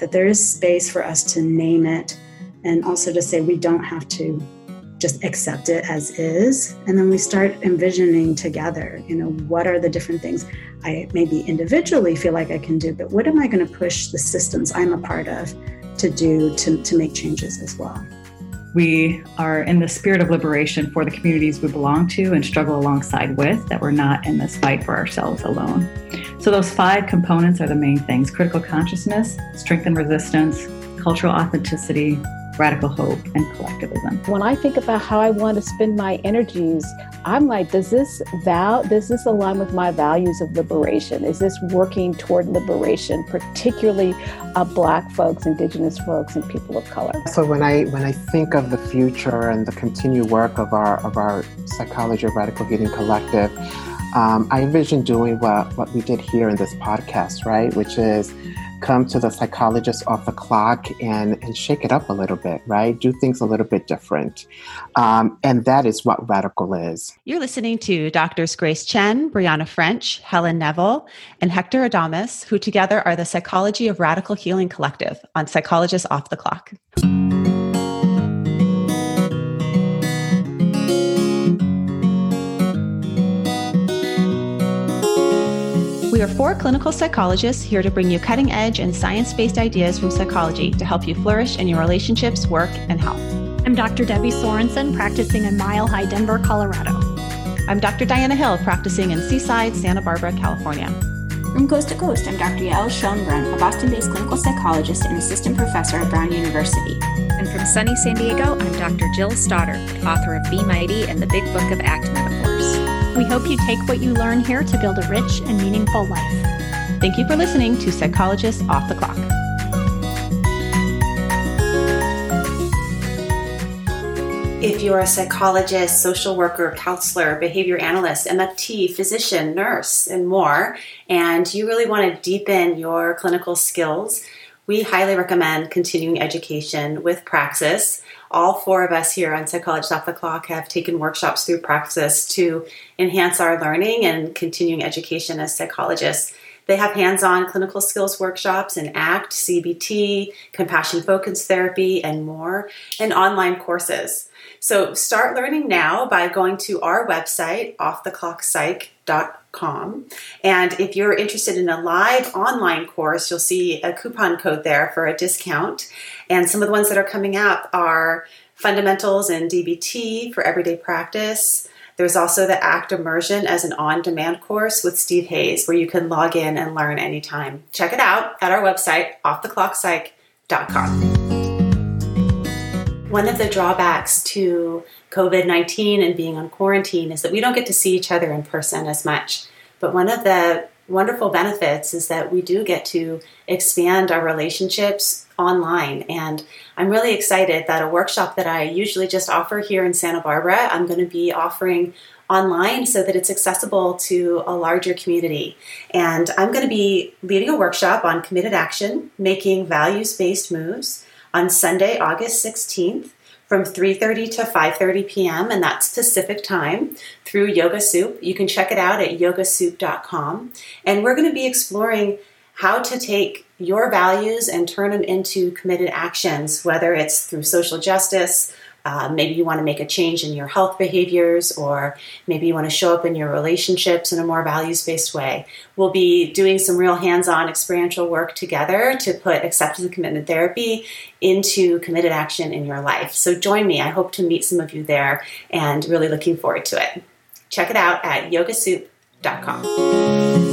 that there is space for us to name it and also to say we don't have to just accept it as is. And then we start envisioning together you know what are the different things i maybe individually feel like i can do but what am i going to push the systems i'm a part of to do to, to make changes as well we are in the spirit of liberation for the communities we belong to and struggle alongside with, that we're not in this fight for ourselves alone. So, those five components are the main things critical consciousness, strength and resistance, cultural authenticity, radical hope, and collectivism. When I think about how I want to spend my energies, I'm like, does this val does this align with my values of liberation? Is this working toward liberation, particularly of black folks, indigenous folks, and people of color? So when I when I think of the future and the continued work of our of our psychology of radical healing collective, um, I envision doing what what we did here in this podcast, right? Which is come to the psychologist off the clock and, and shake it up a little bit, right? Do things a little bit different. Um, and that is what radical is. You're listening to Doctors Grace Chen, Brianna French, Helen Neville, and Hector Adames, who together are the Psychology of Radical Healing Collective on Psychologists Off the Clock. We are four clinical psychologists here to bring you cutting edge and science based ideas from psychology to help you flourish in your relationships, work, and health. I'm Dr. Debbie Sorensen, practicing in Mile High, Denver, Colorado. I'm Dr. Diana Hill, practicing in Seaside, Santa Barbara, California. From coast to coast, I'm Dr. Yael Schonbrun, a Boston based clinical psychologist and assistant professor at Brown University. And from sunny San Diego, I'm Dr. Jill Stoddard, author of Be Mighty and the Big Book of Act Metaphors. We hope you take what you learn here to build a rich and meaningful life. Thank you for listening to Psychologists Off the Clock. If you're a psychologist, social worker, counselor, behavior analyst, MFT, physician, nurse, and more, and you really want to deepen your clinical skills, we highly recommend continuing education with Praxis all four of us here on Psychologists Off the Clock have taken workshops through Praxis to enhance our learning and continuing education as psychologists. They have hands on clinical skills workshops in ACT, CBT, compassion focused therapy, and more, and online courses. So start learning now by going to our website, offtheclockpsych.com. And if you're interested in a live online course, you'll see a coupon code there for a discount. And some of the ones that are coming up are fundamentals in DBT for everyday practice. There's also the ACT Immersion as an on demand course with Steve Hayes, where you can log in and learn anytime. Check it out at our website, offtheclockpsych.com. One of the drawbacks to COVID 19 and being on quarantine is that we don't get to see each other in person as much. But one of the wonderful benefits is that we do get to expand our relationships online. And I'm really excited that a workshop that I usually just offer here in Santa Barbara, I'm going to be offering online so that it's accessible to a larger community. And I'm going to be leading a workshop on committed action, making values based moves on Sunday, August 16th from 3:30 to 5:30 p.m. and that's Pacific time through Yoga Soup. You can check it out at yogasoup.com and we're going to be exploring how to take your values and turn them into committed actions whether it's through social justice, uh, maybe you want to make a change in your health behaviors, or maybe you want to show up in your relationships in a more values based way. We'll be doing some real hands on experiential work together to put acceptance and commitment therapy into committed action in your life. So join me. I hope to meet some of you there and really looking forward to it. Check it out at yogasoup.com.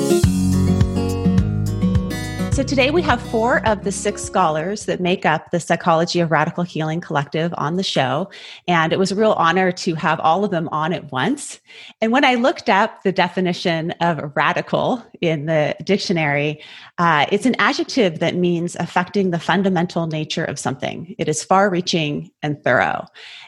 So today we have four of the six scholars that make up the Psychology of Radical Healing Collective on the show. And it was a real honor to have all of them on at once. And when I looked up the definition of radical in the dictionary, uh, it's an adjective that means affecting the fundamental nature of something. It is far reaching and thorough.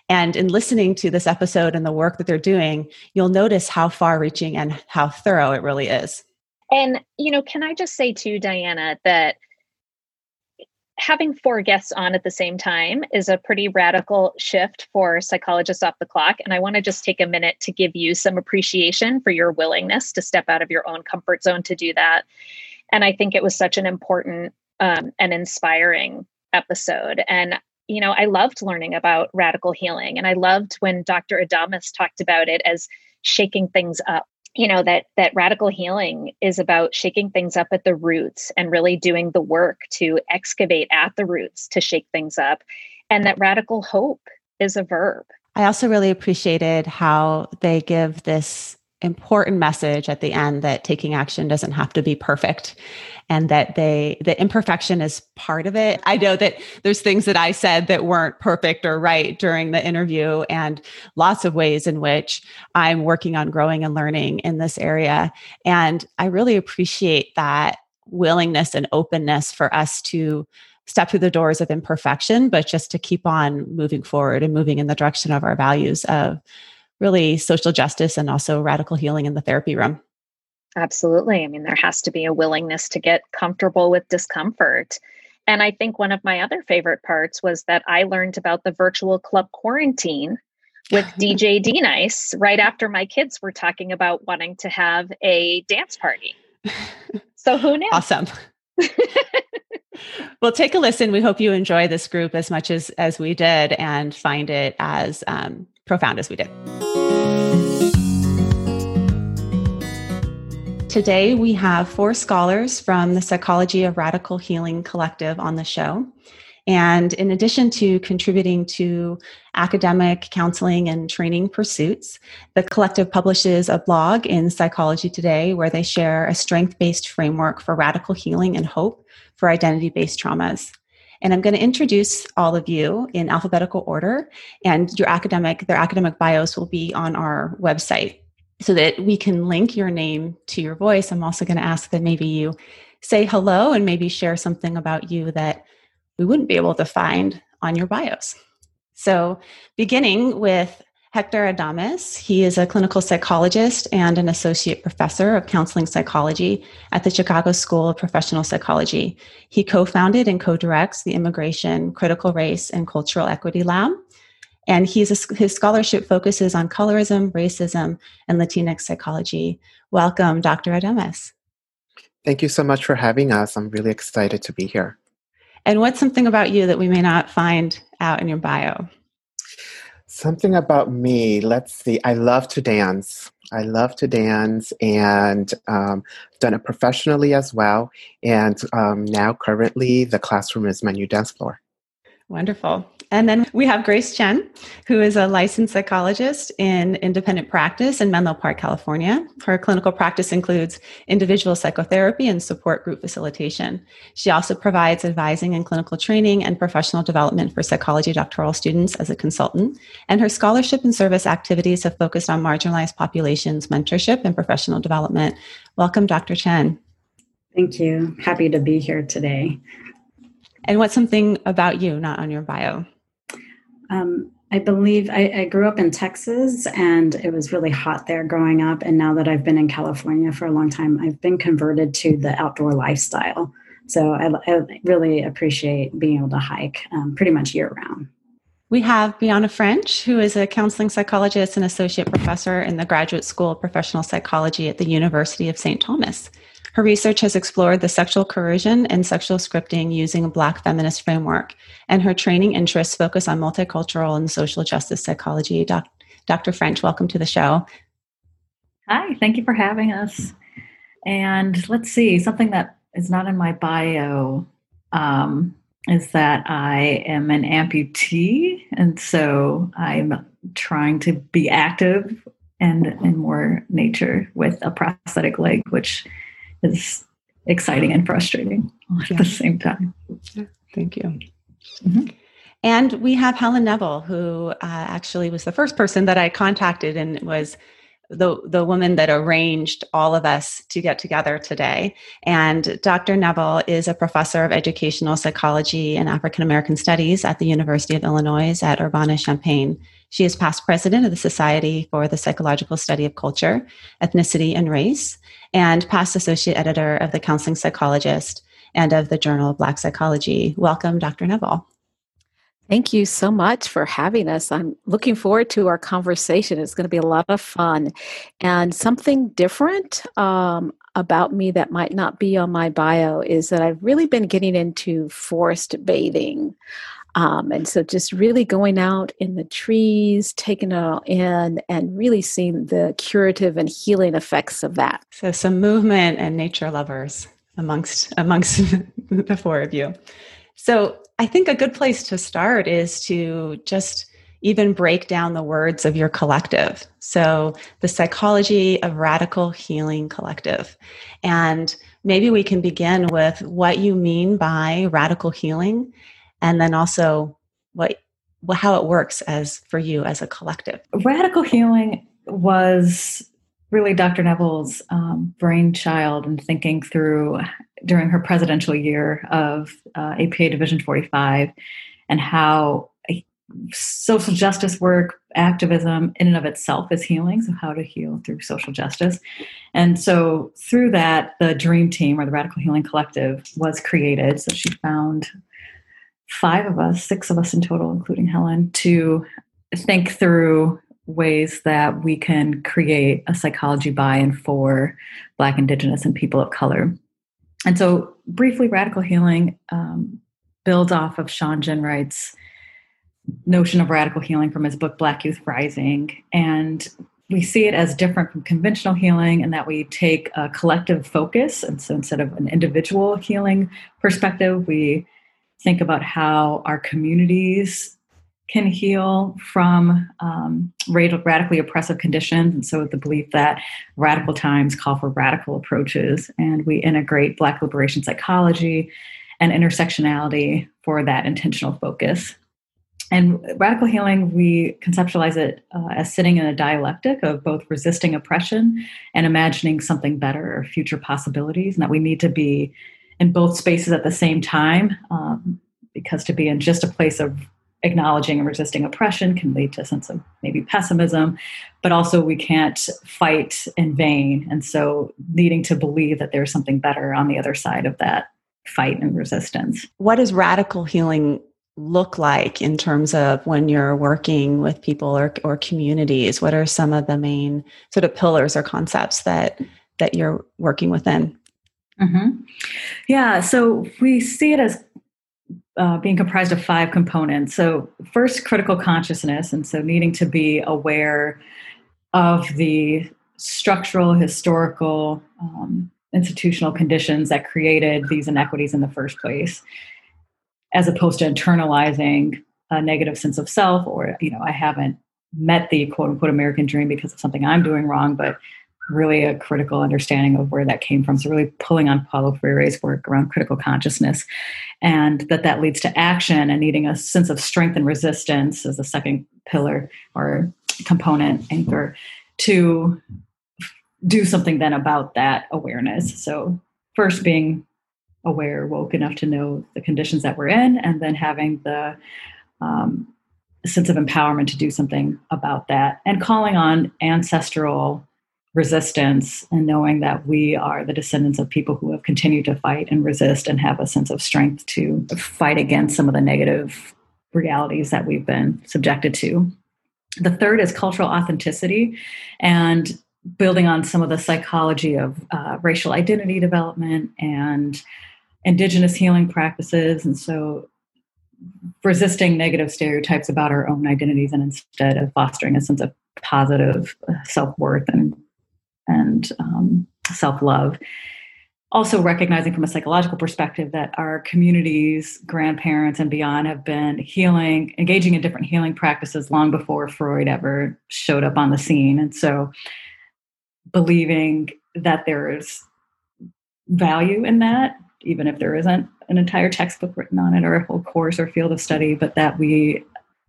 And in listening to this episode and the work that they're doing, you'll notice how far reaching and how thorough it really is. And, you know, can I just say to Diana that having four guests on at the same time is a pretty radical shift for psychologists off the clock. And I want to just take a minute to give you some appreciation for your willingness to step out of your own comfort zone to do that. And I think it was such an important um, and inspiring episode. And you know, I loved learning about radical healing, and I loved when Dr. Adames talked about it as shaking things up you know that that radical healing is about shaking things up at the roots and really doing the work to excavate at the roots to shake things up. And that radical hope is a verb. I also really appreciated how they give this important message at the end that taking action doesn't have to be perfect and that they the imperfection is part of it. I know that there's things that i said that weren't perfect or right during the interview and lots of ways in which i'm working on growing and learning in this area. And i really appreciate that willingness and openness for us to step through the doors of imperfection but just to keep on moving forward and moving in the direction of our values of really social justice and also radical healing in the therapy room. Absolutely. I mean, there has to be a willingness to get comfortable with discomfort. And I think one of my other favorite parts was that I learned about the virtual club quarantine with DJ D Nice right after my kids were talking about wanting to have a dance party. So who knew? Awesome. well, take a listen. We hope you enjoy this group as much as as we did and find it as um, profound as we did. Today, we have four scholars from the Psychology of Radical Healing Collective on the show. And in addition to contributing to academic counseling and training pursuits, the collective publishes a blog in Psychology Today where they share a strength based framework for radical healing and hope for identity based traumas. And I'm going to introduce all of you in alphabetical order, and your academic, their academic bios will be on our website so that we can link your name to your voice. I'm also going to ask that maybe you say hello and maybe share something about you that we wouldn't be able to find on your bios. So, beginning with Hector Adames. He is a clinical psychologist and an associate professor of counseling psychology at the Chicago School of Professional Psychology. He co founded and co directs the Immigration, Critical Race, and Cultural Equity Lab. And he's a, his scholarship focuses on colorism, racism, and Latinx psychology. Welcome, Dr. Adames. Thank you so much for having us. I'm really excited to be here. And what's something about you that we may not find out in your bio? Something about me. Let's see. I love to dance. I love to dance and um, done it professionally as well. And um, now, currently, the classroom is my new dance floor. Wonderful. And then we have Grace Chen, who is a licensed psychologist in independent practice in Menlo Park, California. Her clinical practice includes individual psychotherapy and support group facilitation. She also provides advising and clinical training and professional development for psychology doctoral students as a consultant. And her scholarship and service activities have focused on marginalized populations, mentorship, and professional development. Welcome, Dr. Chen. Thank you. Happy to be here today. And what's something about you not on your bio? Um, I believe I, I, grew up in Texas and it was really hot there growing up. And now that I've been in California for a long time, I've been converted to the outdoor lifestyle. So I, I really appreciate being able to hike um, pretty much year round. We have Brianna French, who is a counseling psychologist and associate professor in the Graduate School of Professional Psychology at the University of St. Thomas. Her research has explored the sexual coercion and sexual scripting using a Black feminist framework, and her training interests focus on multicultural and social justice psychology. Doc, Dr. French, welcome to the show. Hi, thank you for having us. And let's see, something that is not in my bio um, is that I am an amputee, and so I'm trying to be active and in more nature with a prosthetic leg, which is exciting and frustrating. at the same time. Yeah, thank you. Mm-hmm. And we have Helen Neville, who uh, actually was the first person that I contacted and was the, the woman that arranged all of us to get together today. And Dr. Neville is a professor of educational psychology and African American studies at the University of Illinois at Urbana Champaign. She is past president of the Society for the Psychological Study of Culture, Ethnicity, and Race, and past associate editor of The Counseling Psychologist and of the Journal of Black Psychology. Welcome, Dr. Neville. Thank you so much for having us. I'm looking forward to our conversation. It's going to be a lot of fun and something different um, about me that might not be on my bio is that I've really been getting into forest bathing. Um, and so just really going out in the trees, taking it all in, and really seeing the curative and healing effects of that. So some movement and nature lovers amongst amongst the four of you. So I think a good place to start is to just even break down the words of your collective. So, the psychology of radical healing collective. And maybe we can begin with what you mean by radical healing and then also what how it works as for you as a collective. Radical healing was really Dr. Neville's um, brainchild and thinking through during her presidential year of uh, APA Division 45 and how social justice work, activism in and of itself is healing. So, how to heal through social justice. And so, through that, the Dream Team or the Radical Healing Collective was created. So, she found five of us, six of us in total, including Helen, to think through ways that we can create a psychology buy-in for Black, Indigenous, and people of color. And so, briefly, radical healing um, builds off of Shawn Ginwright's notion of radical healing from his book Black Youth Rising, and we see it as different from conventional healing in that we take a collective focus, and so instead of an individual healing perspective, we think about how our communities can heal from um, radically oppressive conditions. And so, the belief that radical times call for radical approaches, and we integrate Black liberation psychology and intersectionality for that intentional focus. And radical healing, we conceptualize it uh, as sitting in a dialectic of both resisting oppression and imagining something better or future possibilities, and that we need to be in both spaces at the same time. Um, because to be in just a place of acknowledging and resisting oppression can lead to a sense of maybe pessimism, but also we can't fight in vain. And so needing to believe that there's something better on the other side of that fight and resistance. What does radical healing look like in terms of when you're working with people or, or communities? What are some of the main sort of pillars or concepts that that you're working within? Mm-hmm. Yeah, so we see it as uh, being comprised of five components. So, first, critical consciousness, and so needing to be aware of the structural, historical, um, institutional conditions that created these inequities in the first place, as opposed to internalizing a negative sense of self, or, you know, I haven't met the quote unquote American dream because of something I'm doing wrong, but really a critical understanding of where that came from. So really pulling on Paulo Freire's work around critical consciousness and that that leads to action and needing a sense of strength and resistance as a second pillar or component anchor to do something then about that awareness. So first being aware, woke enough to know the conditions that we're in, and then having the um, sense of empowerment to do something about that and calling on ancestral resistance and knowing that we are the descendants of people who have continued to fight and resist and have a sense of strength to fight against some of the negative realities that we've been subjected to. The third is cultural authenticity and building on some of the psychology of uh, racial identity development and indigenous healing practices. And so resisting negative stereotypes about our own identities and instead of fostering a sense of positive uh, self-worth and and um, self love. Also, recognizing from a psychological perspective that our communities, grandparents, and beyond have been healing, engaging in different healing practices long before Freud ever showed up on the scene. And so, believing that there is value in that even if there isn't an entire textbook written on it or a whole course or field of study, but that we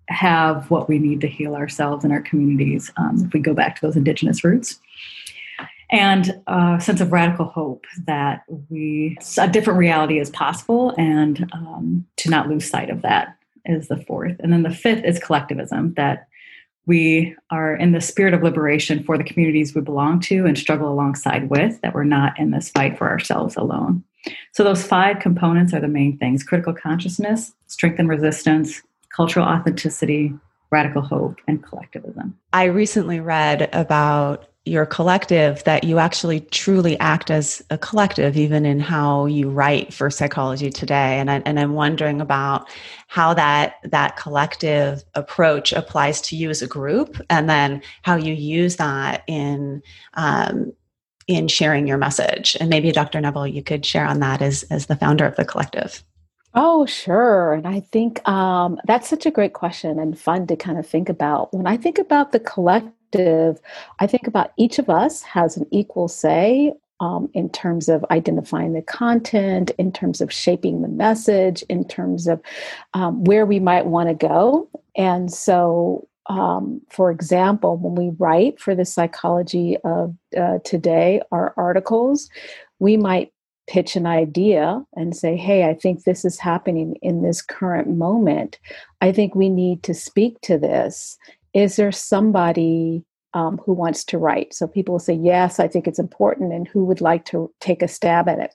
have what we need to heal ourselves and our communities um, if we go back to those indigenous roots. And a sense of radical hope that we a different reality is possible, and um, to not lose sight of that is the fourth. And then the fifth is collectivism that we are in the spirit of liberation for the communities we belong to and struggle alongside with, that we're not in this fight for ourselves alone. So, those five components are the main things critical consciousness, strength and resistance, cultural authenticity, radical hope, and collectivism. I recently read about your collective that you actually truly act as a collective even in how you write for psychology today and, I, and i'm wondering about how that that collective approach applies to you as a group and then how you use that in um, in sharing your message and maybe dr neville you could share on that as as the founder of the collective Oh, sure. And I think um, that's such a great question and fun to kind of think about. When I think about the collective, perspective, I think about each of us has an equal say um, in terms of identifying the content, in terms of shaping the message, in terms of um, where we might want to go. And so, um, for example, when we write for the psychology of uh, today, our articles, we might pitch an idea and say, hey, I think this is happening in this current moment. I think we need to speak to this is there somebody um, who wants to write? So people will say, yes, I think it's important, and who would like to take a stab at it?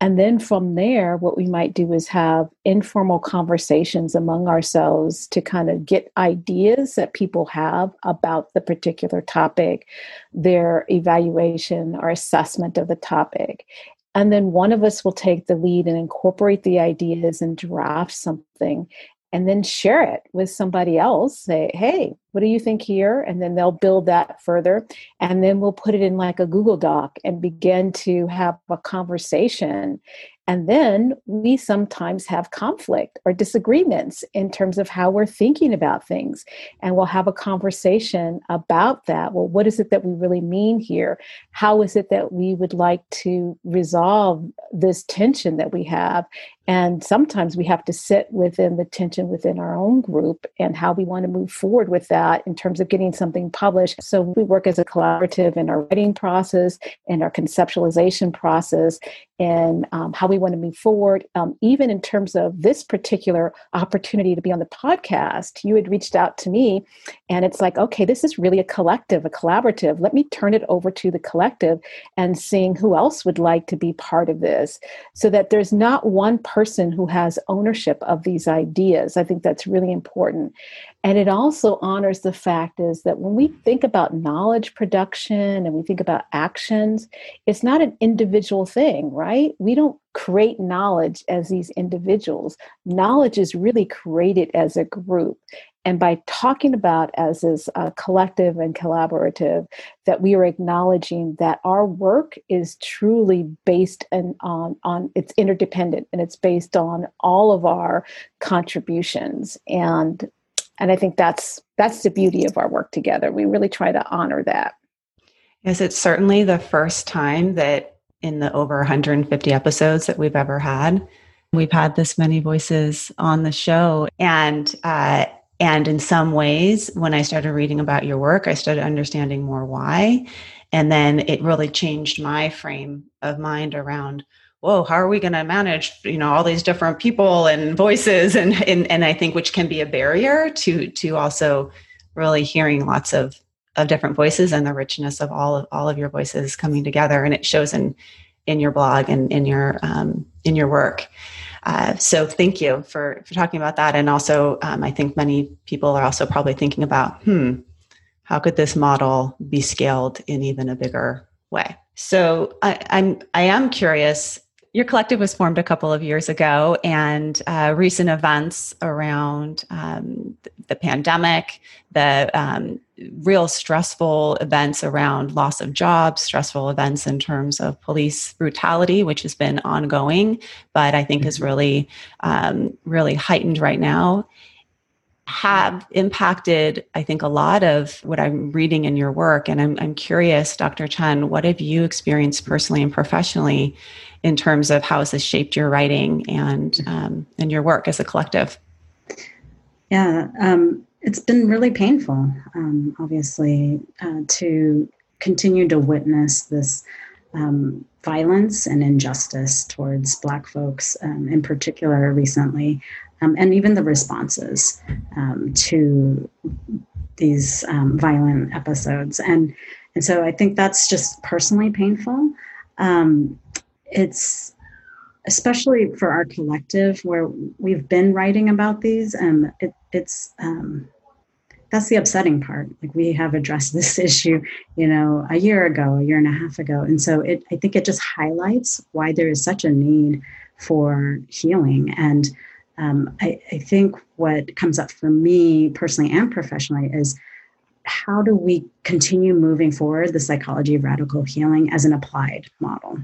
And then from there, what we might do is have informal conversations among ourselves to kind of get ideas that people have about the particular topic, their evaluation or assessment of the topic. And then one of us will take the lead and incorporate the ideas and draft something and then share it with somebody else say hey what do you think here and then they'll build that further and then we'll put it in like a google doc and begin to have a conversation and then we sometimes have conflict or disagreements in terms of how we're thinking about things. And we'll have a conversation about that. Well, what is it that we really mean here? How is it that we would like to resolve this tension that we have? And sometimes we have to sit within the tension within our own group and how we want to move forward with that in terms of getting something published. So we work as a collaborative in our writing process and our conceptualization process and um, how we want to move forward. Um, even in terms of this particular opportunity to be on the podcast, you had reached out to me, and it's like, okay, this is really a collective, a collaborative. Let me turn it over to the collective and seeing who else would like to be part of this so that there's not one person who has ownership of these ideas. I think that's really important. And it also honors the fact is that when we think about knowledge production and we think about actions, it's not an individual thing, right? We don't create knowledge as these individuals. Knowledge is really created as a group. And by talking about as is a uh, collective and collaborative, that we are acknowledging that our work is truly based on, on, on it's interdependent and it's based on all of our contributions. And and i think that's that's the beauty of our work together. We really try to honor that. Yes it's certainly the first time that in the over 150 episodes that we've ever had we've had this many voices on the show. And uh, and in some ways when i started reading about your work i started understanding more why. And then it really changed my frame of mind around whoa how are we going to manage you know all these different people and voices and, and and i think which can be a barrier to to also really hearing lots of of different voices and the richness of all of all of your voices coming together. And it shows in in your blog and in your um, in your work. Uh, so thank you for for talking about that. And also um, i think many people are also probably thinking about hmm how could this model be scaled in even a bigger way? So I, i'm i am curious your collective was formed a couple of years ago, and uh, recent events around um, the pandemic, the um, real stressful events around loss of jobs, stressful events in terms of police brutality, which has been ongoing, but I think is mm-hmm. really, um, really heightened right now. have impacted, I think, a lot of what I'm reading in your work. And I'm, I'm curious, Dr. Chen, what have you experienced personally and professionally in terms of how has this shaped your writing and um, and your work as a collective? Yeah, um, it's been really painful, um, obviously, uh, to continue to witness this um, violence and injustice towards Black folks, um, in particular, recently, um, and even the responses um, to these um, violent episodes. And and so I think that's just personally painful. Um, it's especially for our collective where we've been writing about these. Um, it, it's um, that's the upsetting part. Like we have addressed this issue, you know, a year ago, a year and a half ago, and so it. I think it just highlights why there is such a need for healing and um, I, I think what comes up for me personally and professionally is how do we continue moving forward the psychology of radical healing as an applied model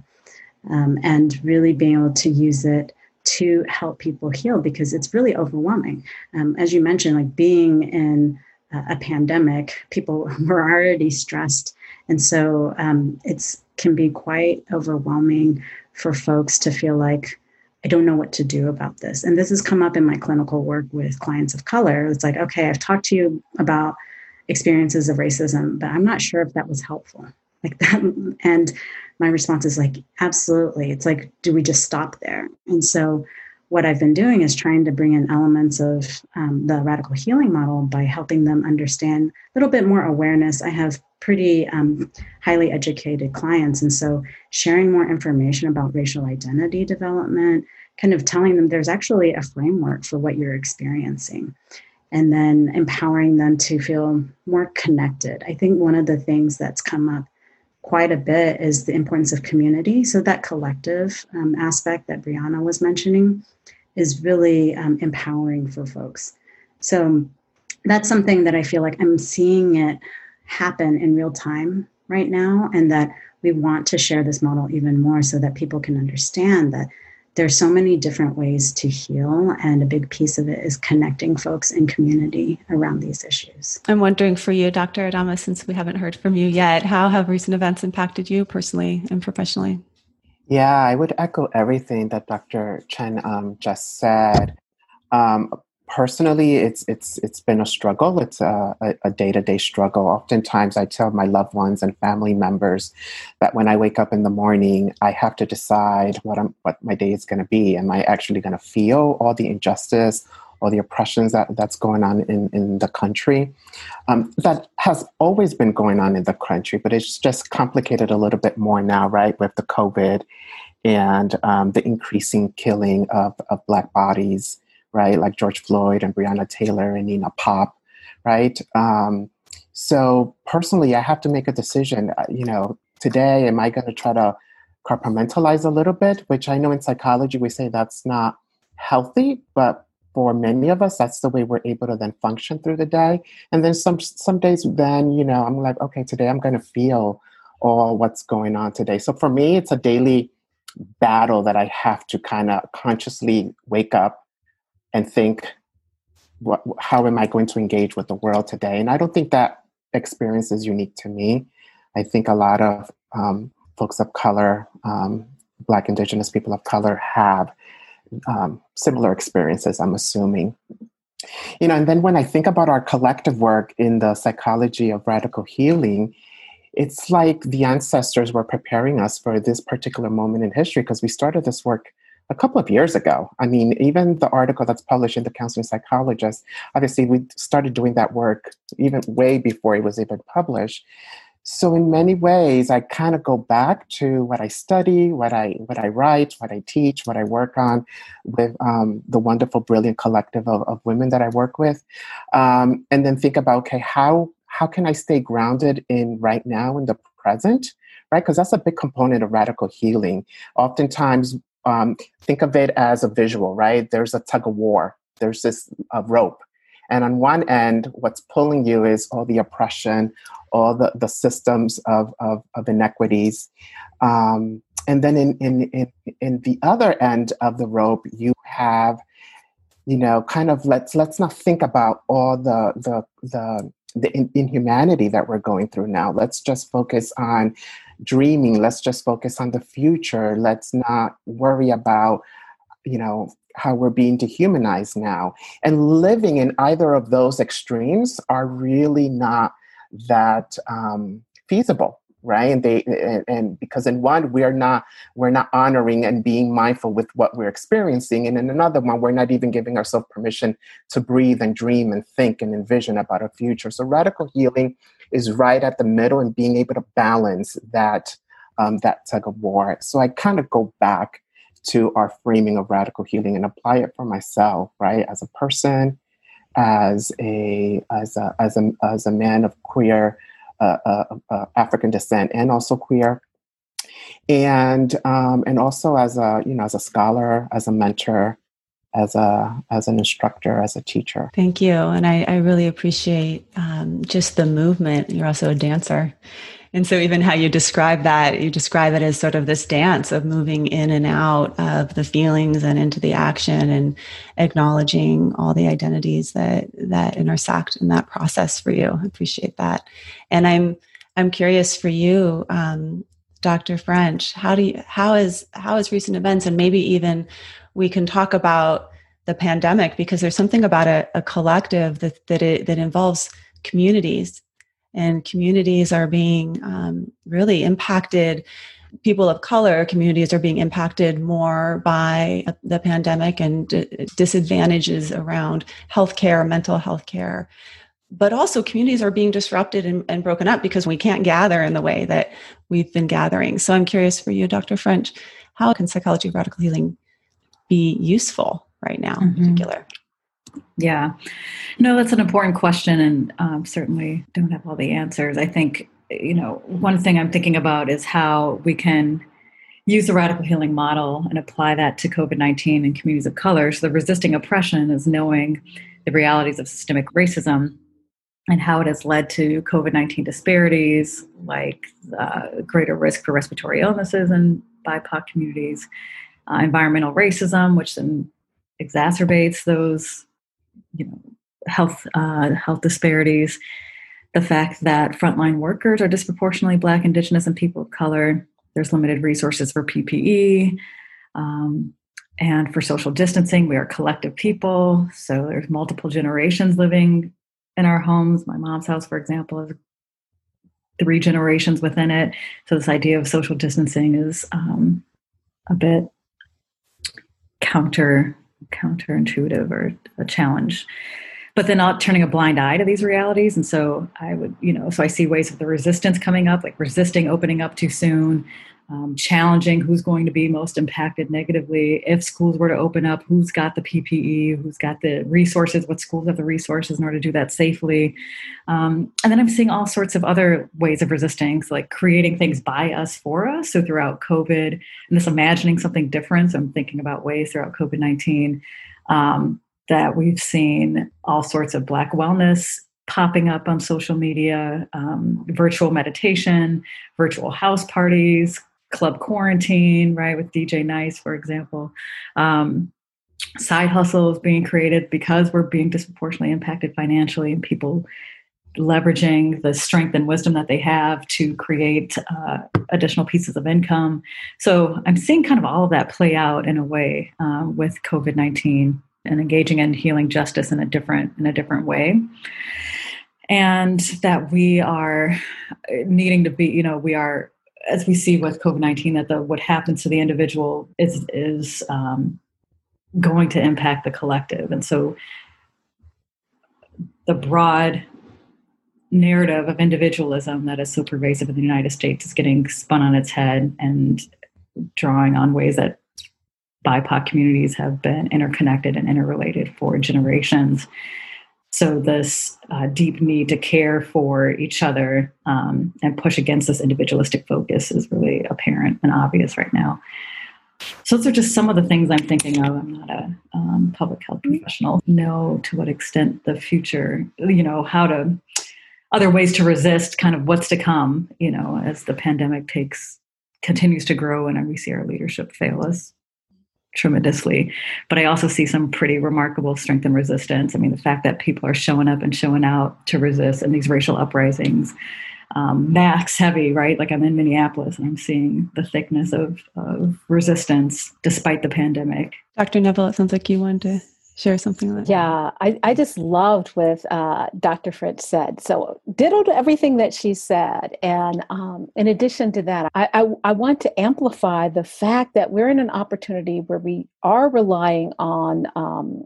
um, and really being able to use it to help people heal because it's really overwhelming um, as you mentioned like being in a pandemic people were already stressed and so um, can be quite overwhelming for folks to feel like I don't know what to do about this. And this has come up in my clinical work with clients of color. It's like, okay, I've talked to you about experiences of racism, but I'm not sure if that was helpful. Like that. And my response is like, absolutely. It's like, do we just stop there? And so what I've been doing is trying to bring in elements of um, the radical healing model by helping them understand a little bit more awareness. I have pretty um, highly educated clients, and so sharing more information about racial identity development, kind of telling them there's actually a framework for what you're experiencing, and then empowering them to feel more connected. I think one of the things that's come up quite a bit is the importance of community. So, that collective um, aspect that Brianna was mentioning is really um, empowering for folks. So, that's something that I feel like I'm seeing it happen in real time right now, and that we want to share this model even more so that people can understand that there's so many different ways to heal and a big piece of it is connecting folks in community around these issues. I'm wondering for you dr Adames since we haven't heard from you yet how have recent events impacted you personally and professionally? Yeah i would echo everything that dr chen um, just said. Um, personally it's it's it's been a struggle. It's a, a, day-to-day struggle. Oftentimes i tell my loved ones and family members that when i wake up in the morning i have to decide what i'm what my day is going to be. Am i actually going to feel all the injustice all the oppressions that, that's going on in, in the country? Um, that has always been going on in the country but it's just complicated a little bit more now right with the covid and um, the increasing killing of, of black bodies right? Like George Floyd and Breonna Taylor and Nina Pop, right? Um, so personally, I have to make a decision. Uh, you know, today, am I going to try to compartmentalize a little bit? Which I know in psychology we say that's not healthy, but for many of us, that's the way we're able to then function through the day. And then some some days, then you know, I'm like, okay, today I'm going to feel all what's going on today. So for me, it's a daily battle that I have to kind of consciously wake up and think, what, how am I going to engage with the world today? And I don't think that experience is unique to me. I think a lot of um, folks of color, um, Black, Indigenous people of color, have um, similar experiences, I'm assuming. You know, and then when I think about our collective work in the psychology of radical healing, it's like the ancestors were preparing us for this particular moment in history because we started this work a couple of years ago. I mean, even the article that's published in the Counseling Psychologist, obviously, we started doing that work even way before it was even published. So in many ways, I kind of go back to what I study, what I what I write, what I teach, what I work on with um, the wonderful, brilliant collective of, of women that I work with, um, and then think about okay, how how can I stay grounded in right now in the present, right? Because that's a big component of radical healing. Oftentimes, um, think of it as a visual, right? There's a tug of war. There's this uh, rope, and on one end, what's pulling you is all the oppression, all the, the systems of, of, of inequities. Um, and then in, in, in, in the other end of the rope, you have you know, kind of let's let's not think about all the the the the in- inhumanity that we're going through now. Let's just focus on dreaming. Let's just focus on the future. Let's not worry about, you know, how we're being dehumanized now. And living in either of those extremes are really not that um, feasible right and they and, and, because in one we're not we're not honoring and being mindful with what we're experiencing and in another one we're not even giving ourselves permission to breathe and dream and think and envision about a future so radical healing is right at the middle and being able to balance that um, that tug of war. So i kind of go back to our framing of radical healing and apply it for myself right as a person as a as a as a, as a man of queer uh, uh, uh, African descent and also queer, and um, and also as a you know as a scholar, as a mentor, as a as an instructor, as a teacher. Thank you, and I, I really appreciate um, just the movement. You're also a dancer, and so, even how you describe that, you describe it as sort of this dance of moving in and out of the feelings and into the action and acknowledging all the identities that that intersect in that process for you. I appreciate that. And I'm I'm curious for you, um, Dr. French, how do you how is how is recent events and maybe even we can talk about the pandemic because there's something about a, a collective that that it that involves communities. And communities are being um, really impacted. People of color communities are being impacted more by the pandemic and disadvantages around healthcare mental health care but also communities are being disrupted and, and, broken up because we can't gather in the way that we've been gathering. So i'm curious for you dr french how can psychology of radical healing be useful right now mm-hmm. in particular yeah. No, that's an important question, and um, certainly don't have all the answers. I think, you know, one thing I'm thinking about is how we can use the radical healing model and apply that to COVID 19 and communities of color. So, the resisting oppression is knowing the realities of systemic racism and how it has led to COVID 19 disparities, like uh, greater risk for respiratory illnesses in BIPOC communities, uh, environmental racism, which then exacerbates those you know health uh, health disparities, the fact that frontline workers are disproportionately Black, Indigenous, and people of color. There's limited resources for PPE. Um, and for social distancing, we are collective people. So there's multiple generations living in our homes. My mom's house, for example, is three generations within it. So this idea of social distancing is um, a bit counter counterintuitive or a challenge but then not turning a blind eye to these realities. And so i would you know so i see ways of the resistance coming up like resisting opening up too soon um, challenging who's going to be most impacted negatively. If schools were to open up who's got the ppe who's got the resources what schools have the resources in order to do that safely. Um, and then i'm seeing all sorts of other ways of resisting so like creating things by us for us. So throughout covid and this imagining something different so i'm thinking about ways throughout covid-19 um, that we've seen all sorts of black wellness popping up on social media um, virtual meditation virtual house parties club quarantine, right, with DJ Nice, for example. Um, side hustles being created because we're being disproportionately impacted financially and people leveraging the strength and wisdom that they have to create uh, additional pieces of income. So I'm seeing kind of all of that play out in a way uh, with COVID-19 and engaging in healing justice in a different in a different way. And that we are needing to be, you know, we are as we see with COVID nineteen, that the what happens to the individual is is um, going to impact the collective, and so the broad narrative of individualism that is so pervasive in the United States is getting spun on its head and drawing on ways that BIPOC communities have been interconnected and interrelated for generations. So, this uh, deep need to care for each other um, and push against this individualistic focus is really apparent and obvious right now. So, those are just some of the things I'm thinking of. I'm not a um, public health professional. Know to what extent the future, you know, how to other ways to resist kind of what's to come, you know, as the pandemic takes continues to grow and we see our leadership fail us tremendously. But I also see some pretty remarkable strength and resistance. I mean, the fact that people are showing up and showing out to resist in these racial uprisings. Um, heavy, right? Like I'm in Minneapolis and I'm seeing the thickness of, of resistance despite the pandemic. Dr. Neville, it sounds like you wanted to share something like yeah I, I just loved what uh, dr french said so ditto everything that she said and um, in addition to that I, I, I want to amplify the fact that we're in an opportunity where we are relying on um,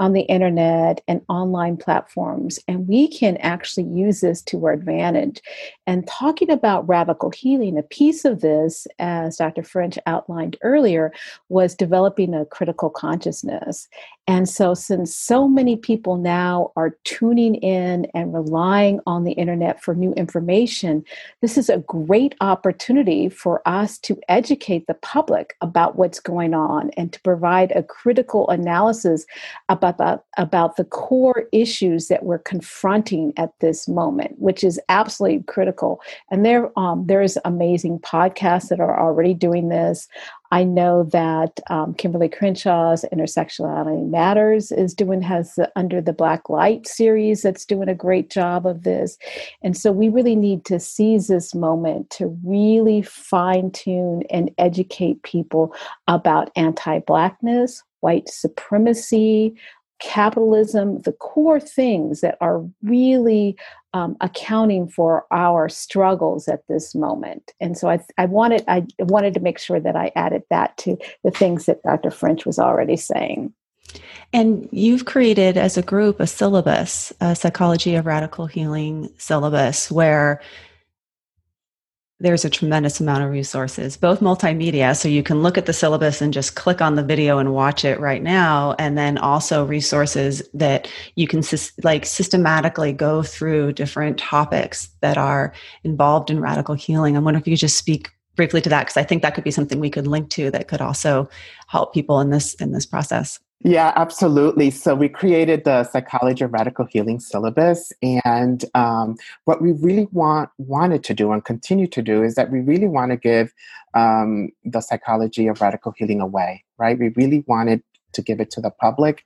on the internet and online platforms, and we can actually use this to our advantage. And talking about radical healing, a piece of this, as Dr. French outlined earlier, was developing a critical consciousness. And so, since so many people now are tuning in and relying on the internet for new information, this is a great opportunity for us to educate the public about what's going on and to provide a critical analysis about the, about the core issues that we're confronting at this moment, which is absolutely critical. And there, um, there's amazing podcasts that are already doing this. I know that um, Kimberlé Crenshaw's Intersectionality Matters is doing has the, under the Black Light series that's doing a great job of this, and so we really need to seize this moment to really fine tune and educate people about anti-blackness, white supremacy, capitalism, the core things that are really um, accounting for our struggles at this moment. And so I, I wanted I wanted to make sure that I added that to the things that Dr. French was already saying. And you've created as a group a syllabus, a psychology of radical healing syllabus, where there's a tremendous amount of resources, both multimedia, so you can look at the syllabus and just click on the video and watch it right now, and then also resources that you can like systematically go through different topics that are involved in radical healing. I wonder if you could just speak briefly to that because I think that could be something we could link to that could also help people in this in this process. Yeah, absolutely. So we created the Psychology of Radical Healing syllabus, and um, what we really want wanted to do and continue to do is that we really want to give um, the psychology of radical healing away. Right? We really wanted to give it to the public.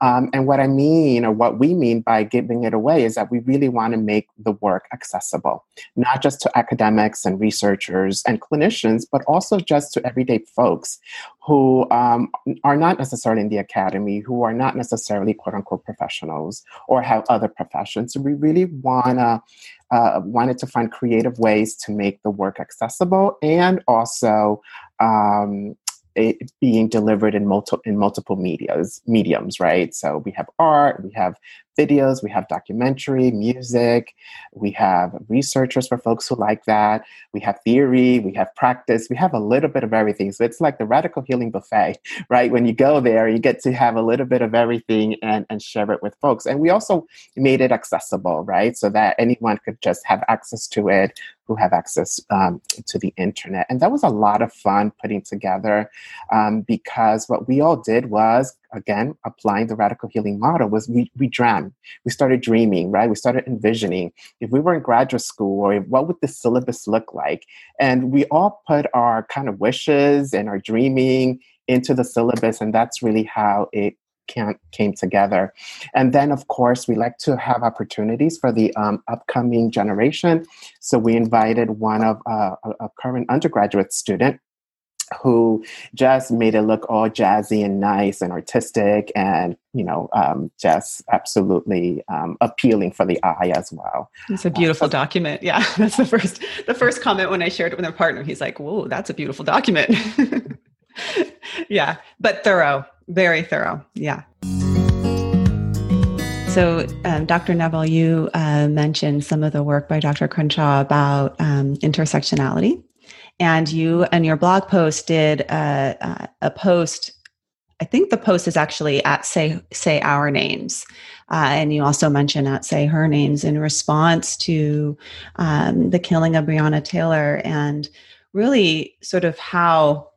Um, and what I mean, or what we mean by giving it away, is that we really want to make the work accessible, not just to academics and researchers and clinicians, but also just to everyday folks who um, are not necessarily in the academy, who are not necessarily quote unquote professionals or have other professions. So we really want to uh, wanted to find creative ways to make the work accessible and also um, it being delivered in multiple in multiple medias mediums right so we have art we have videos, we have documentary, music, we have researchers for folks who like that, we have theory, we have practice, we have a little bit of everything. So it's like the radical healing buffet, right? When you go there, you get to have a little bit of everything and, and share it with folks. And we also made it accessible, right? So that anyone could just have access to it who have access um, to the internet. And that was a lot of fun putting together um, because what we all did was again applying the radical healing model was we, we dreamed we started dreaming right? We started envisioning. If we were in graduate school or what would the syllabus look like? And we all put our kind of wishes and our dreaming into the syllabus and that's really how it came together. And then, of course, we like to have opportunities for the um, upcoming generation. So we invited one of uh, a current undergraduate student who just made it look all jazzy and nice and artistic and you know um, just absolutely um, appealing for the eye as well it's a beautiful uh, so, document yeah that's the first the first comment when i shared it with my partner he's like whoa that's a beautiful document yeah but thorough very thorough yeah so, um, Dr. Neville, you uh, mentioned some of the work by Dr. Crenshaw about um, intersectionality and you and your blog post did a, a, post i think the post is actually at say say our names uh, and you also mentioned at say her names in response to um, the killing of breonna taylor and really sort of how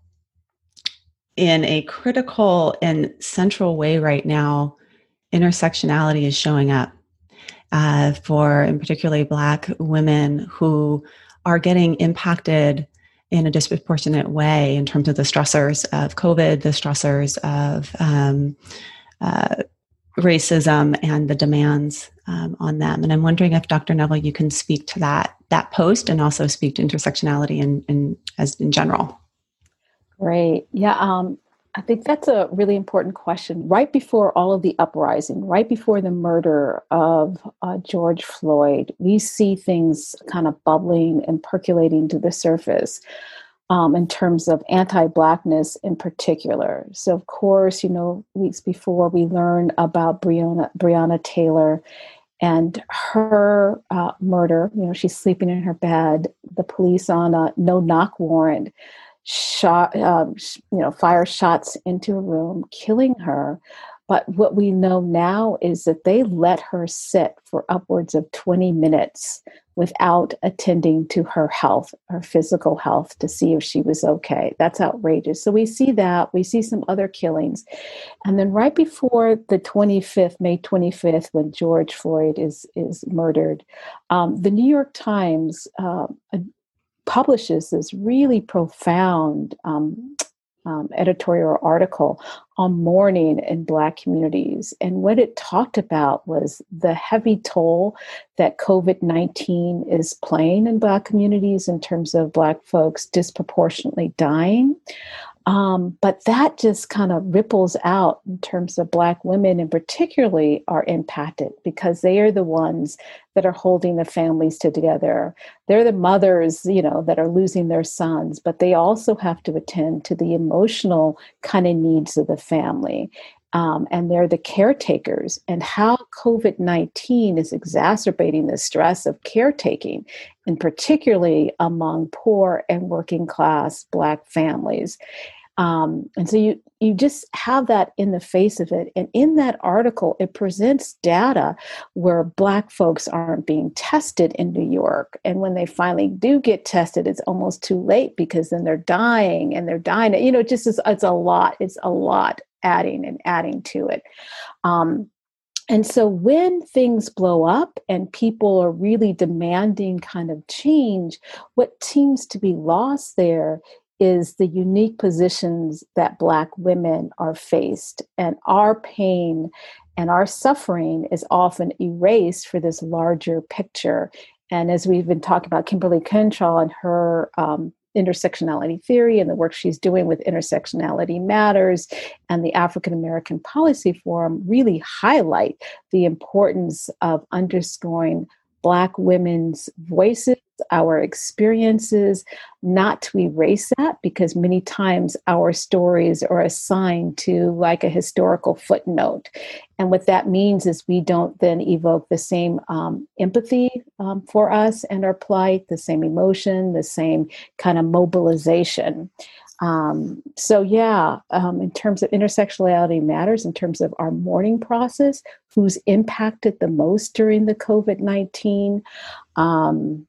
in a critical and central way right now intersectionality is showing up uh, for in particularly black women who are getting impacted in a disproportionate way in terms of the stressors of COVID, the stressors of um, uh, racism, and the demands um, on them. And I'm wondering if Dr. Neville, you can speak to that that post and also speak to intersectionality in, in as in general. Great. Yeah. Um, I think that's a really important question. Right before all of the uprising, right before the murder of uh, George Floyd, we see things kind of bubbling and percolating to the surface um, in terms of anti Blackness in particular. So, of course, you know, weeks before we learn about Breonna, Breonna Taylor and her uh, murder. You know, she's sleeping in her bed. The police on a no knock warrant shot, um, you know, fire shots into a room, killing her. But what we know now is that they let her sit for upwards of 20 minutes without attending to her health, her physical health, to see if she was okay. That's outrageous. So we see that. We see some other killings. And then right before the 25th, May 25th, when George Floyd is, is murdered, um, the New York Times uh, publishes this really profound um, um, editorial article on mourning in Black communities. And what it talked about was the heavy toll that COVID 19 is playing in Black communities in terms of Black folks disproportionately dying. Um, but that just kind of ripples out in terms of Black women, and particularly are impacted because they are the ones that are holding the families together. They're the mothers, you know, that are losing their sons, but they also have to attend to the emotional kind of needs of the family. Um, and they're the caretakers, and how COVID 19 is exacerbating the stress of caretaking, and particularly among poor and working class Black families. Um, and so you you just have that in the face of it. And in that article, it presents data where Black folks aren't being tested in New York. And when they finally do get tested, it's almost too late because then they're dying and they're dying. You know, just is, it's a lot. It's a lot adding and adding to it. Um, and so when things blow up and people are really demanding kind of change, what seems to be lost there is the unique positions that Black women are faced, and our pain and our suffering is often erased for this larger picture. And as we've been talking about Kimberlé Crenshaw and her um, intersectionality theory and the work she's doing with Intersectionality Matters. And the African American Policy Forum really highlight the importance of underscoring Black women's voices, our experiences, not to erase that because many times our stories are assigned to like a historical footnote. And what that means is we don't then evoke the same um, empathy um, for us and our plight, the same emotion, the same kind of mobilization. Um, so, yeah, um, in terms of intersectionality matters, in terms of our mourning process, who's impacted the most during the COVID 19. Um,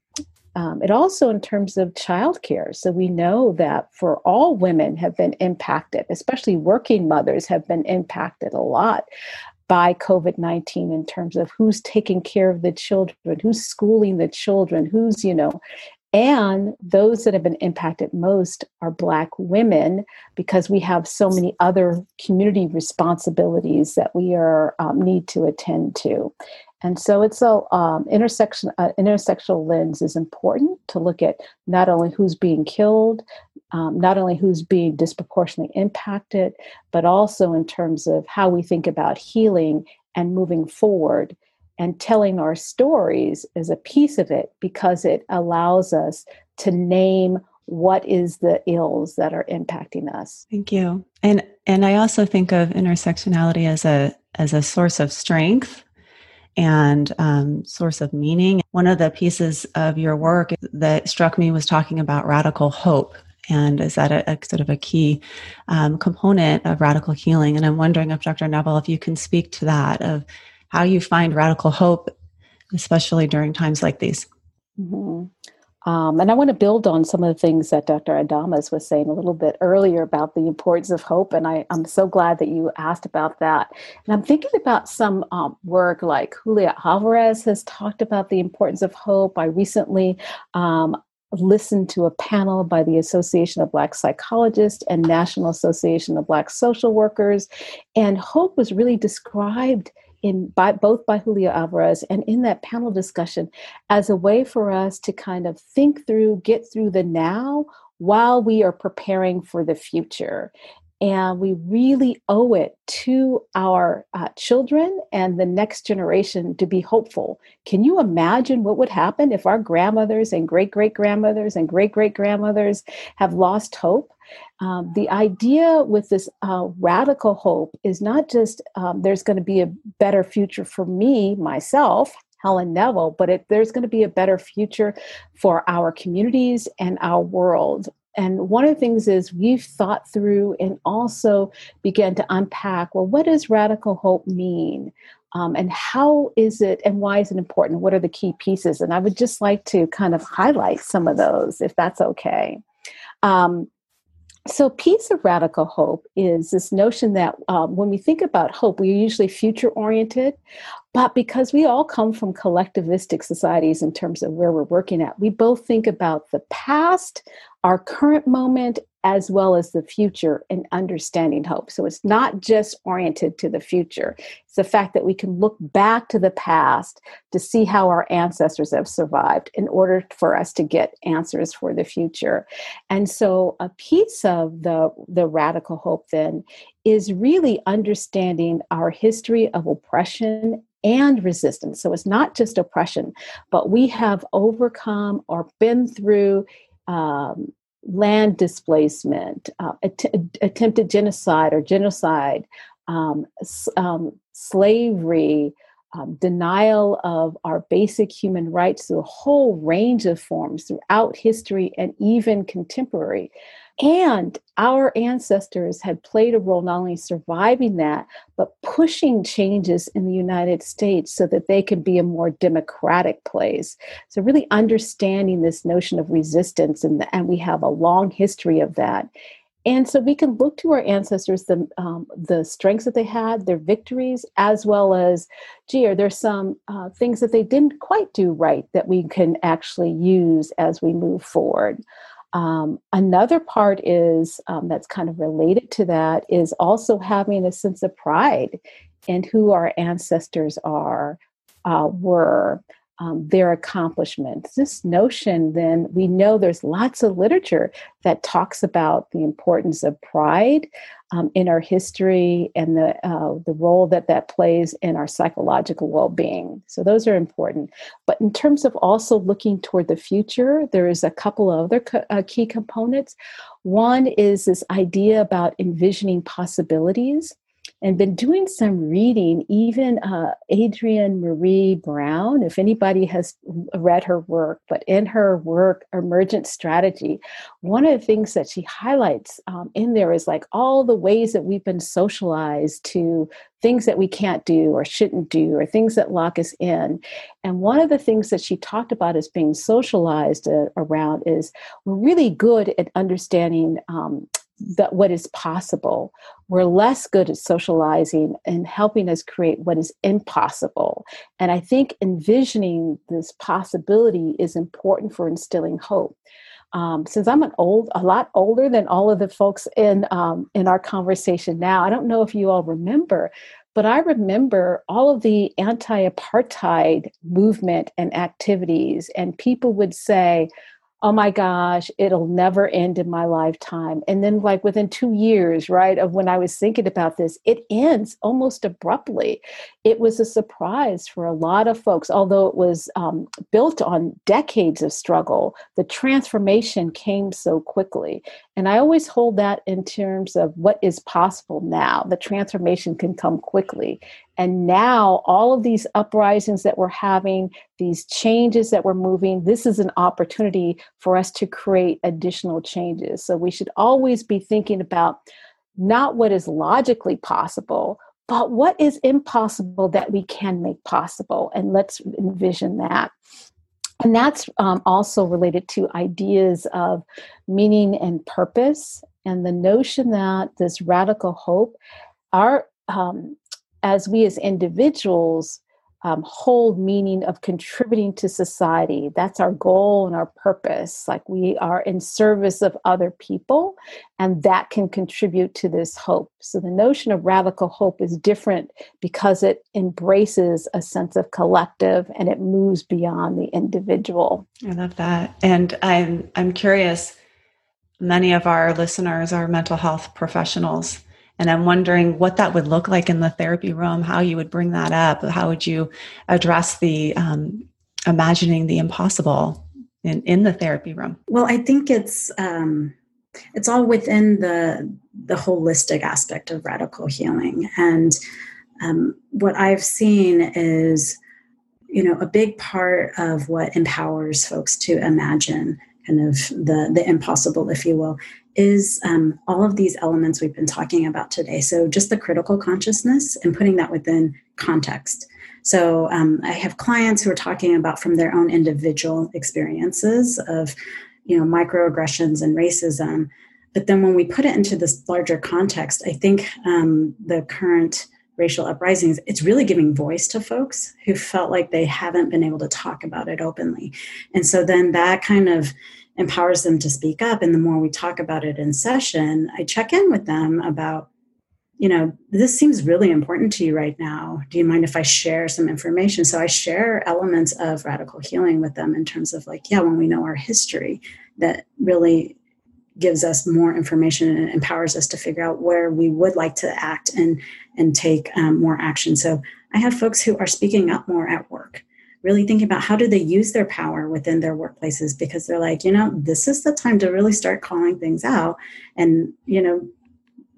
um, it also in terms of childcare. So we know that for all women have been impacted, especially working mothers have been impacted a lot by COVID 19 in terms of who's taking care of the children, who's schooling the children, who's, you know, and those that have been impacted most are Black women because we have so many other community responsibilities that we are um, need to attend to. And so it's a um, intersection uh, intersectional lens is important to look at not only who's being killed, um, not only who's being disproportionately impacted, but also in terms of how we think about healing and moving forward. And telling our stories is a piece of it because it allows us to name what is the ills that are impacting us. Thank you. And and i also think of intersectionality as a as a source of strength and um, source of meaning one of the pieces of your work that struck me was talking about radical hope and is that a, a sort of a key um, component of radical healing and i'm wondering if dr neville if you can speak to that of how you find radical hope, especially during times like these. Mm-hmm. Um, and I want to build on some of the things that Dr. Adames was saying a little bit earlier about the importance of hope. And I, am so glad that you asked about that. And I'm thinking about some um, work like Julia Alvarez has talked about the importance of hope. I recently um, listened to a panel by the Association of Black Psychologists and National Association of Black Social Workers. And hope was really described in by both by Julia Alvarez and in that panel discussion as a way for us to kind of think through, get through the now while we are preparing for the future. And we really owe it to our uh, children and the next generation to be hopeful. Can you imagine what would happen if our grandmothers and great great grandmothers and great great grandmothers have lost hope? Um, the idea with this uh, radical hope is not just um, there's going to be a better future for me, myself, Helen Neville, but it, there's going to be a better future for our communities and our world. And one of the things is we've thought through and also began to unpack well, what does radical hope mean? Um, and how is it and why is it important? What are the key pieces? And I would just like to kind of highlight some of those, if that's okay. Um, so, piece of radical hope is this notion that um, when we think about hope, we're usually future oriented, but because we all come from collectivistic societies in terms of where we're working at, we both think about the past, our current moment, as well as the future and understanding hope. So it's not just oriented to the future. It's the fact that we can look back to the past to see how our ancestors have survived in order for us to get answers for the future. And so a piece of the, the radical hope then is really understanding our history of oppression and resistance. So it's not just oppression, but we have overcome or been through um, land displacement, uh, att- attempted genocide or genocide, um, um, slavery, um, denial of our basic human rights through a whole range of forms throughout history and even contemporary. And our ancestors had played a role not only surviving that, but pushing changes in the United States so that they could be a more democratic place. So, really understanding this notion of resistance, and, and we have a long history of that. And so we can look to our ancestors, the um, the strengths that they had, their victories, as well as, gee, are there some uh, things that they didn't quite do right that we can actually use as we move forward? Um, another part is um, that's kind of related to that is also having a sense of pride in who our ancestors are, uh, were, um, their accomplishments. This notion, then, we know there's lots of literature that talks about the importance of pride um, in our history and the uh, the role that that plays in our psychological well-being. So those are important. But in terms of also looking toward the future, there is a couple of other co- uh, key components. One is this idea about envisioning possibilities and been doing some reading. Even uh, Adrienne Maree Brown, if anybody has read her work, but in her work, Emergent Strategy, one of the things that she highlights um, in there is like all the ways that we've been socialized to things that we can't do or shouldn't do or things that lock us in. And one of the things that she talked about as being socialized uh, around is we're really good at understanding um, that what is possible. We're less good at socializing and helping us create what is impossible. And I think envisioning this possibility is important for instilling hope. Um, since I'm an old, a lot older than all of the folks in um, in our conversation now, I don't know if you all remember, but I remember all of the anti-apartheid movement and activities, and people would say, oh my gosh, it'll never end in my lifetime. And then, like within two years, right, of when I was thinking about this, it ends almost abruptly. It was a surprise for a lot of folks, although it was um, built on decades of struggle, the transformation came so quickly. And I always hold that in terms of what is possible now. The transformation can come quickly. And now, all of these uprisings that we're having, these changes that we're moving, this is an opportunity for us to create additional changes. So we should always be thinking about not what is logically possible, but what is impossible that we can make possible. And let's envision that. And that's um, also related to ideas of meaning and purpose, and the notion that this radical hope, our um, as we as individuals um, whole meaning of contributing to society. That's our goal and our purpose. Like we are in service of other people, and that can contribute to this hope. So the notion of radical hope is different because it embraces a sense of collective and it moves beyond the individual. I love that. And I'm I'm curious many of our listeners are mental health professionals and I'm wondering what that would look like in the therapy room, how you would bring that up, how would you address the um, imagining the impossible in, in the therapy room? Well, I think it's um, it's all within the the holistic aspect of radical healing, and um, what I've seen is, you know, a big part of what empowers folks to imagine kind of the the impossible, if you will, is um, all of these elements we've been talking about today. So, just the critical consciousness and putting that within context. So, um, I have clients who are talking about from their own individual experiences of, you know, microaggressions and racism. But then when we put it into this larger context, I think um, the current racial uprisings, it's really giving voice to folks who felt like they haven't been able to talk about it openly. And so then that kind of empowers them to speak up. And the more we talk about it in session, I check in with them about, you know, this seems really important to you right now. Do you mind if I share some information? So I share elements of radical healing with them in terms of like, yeah, when we know our history, that really gives us more information and empowers us to figure out where we would like to act and and take um, more action. So I have folks who are speaking up more at work really thinking about how do they use their power within their workplaces because they're like you know this is the time to really start calling things out. And you know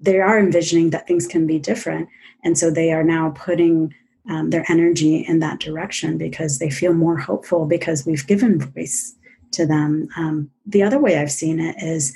they are envisioning that things can be different. And so they are now putting um, their energy in that direction because they feel more hopeful because we've given voice to them. Um, the other way i've seen it is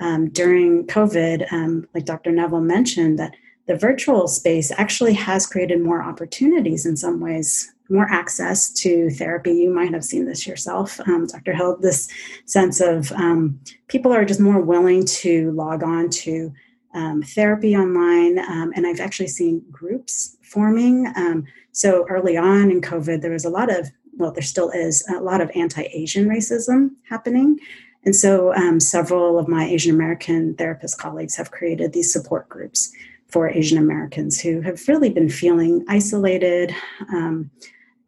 um, during covid um, like dr neville mentioned that the virtual space actually has created more opportunities in some ways more access to therapy. You might have seen this yourself, um, Dr. Hill, this sense of um, people are just more willing to log on to um, therapy online. Um, and I've actually seen groups forming. Um, so early on in COVID, there was a lot of, well, there still is a lot of anti Asian racism happening. And so um, several of my Asian American therapist colleagues have created these support groups for Asian Americans who have really been feeling isolated, um,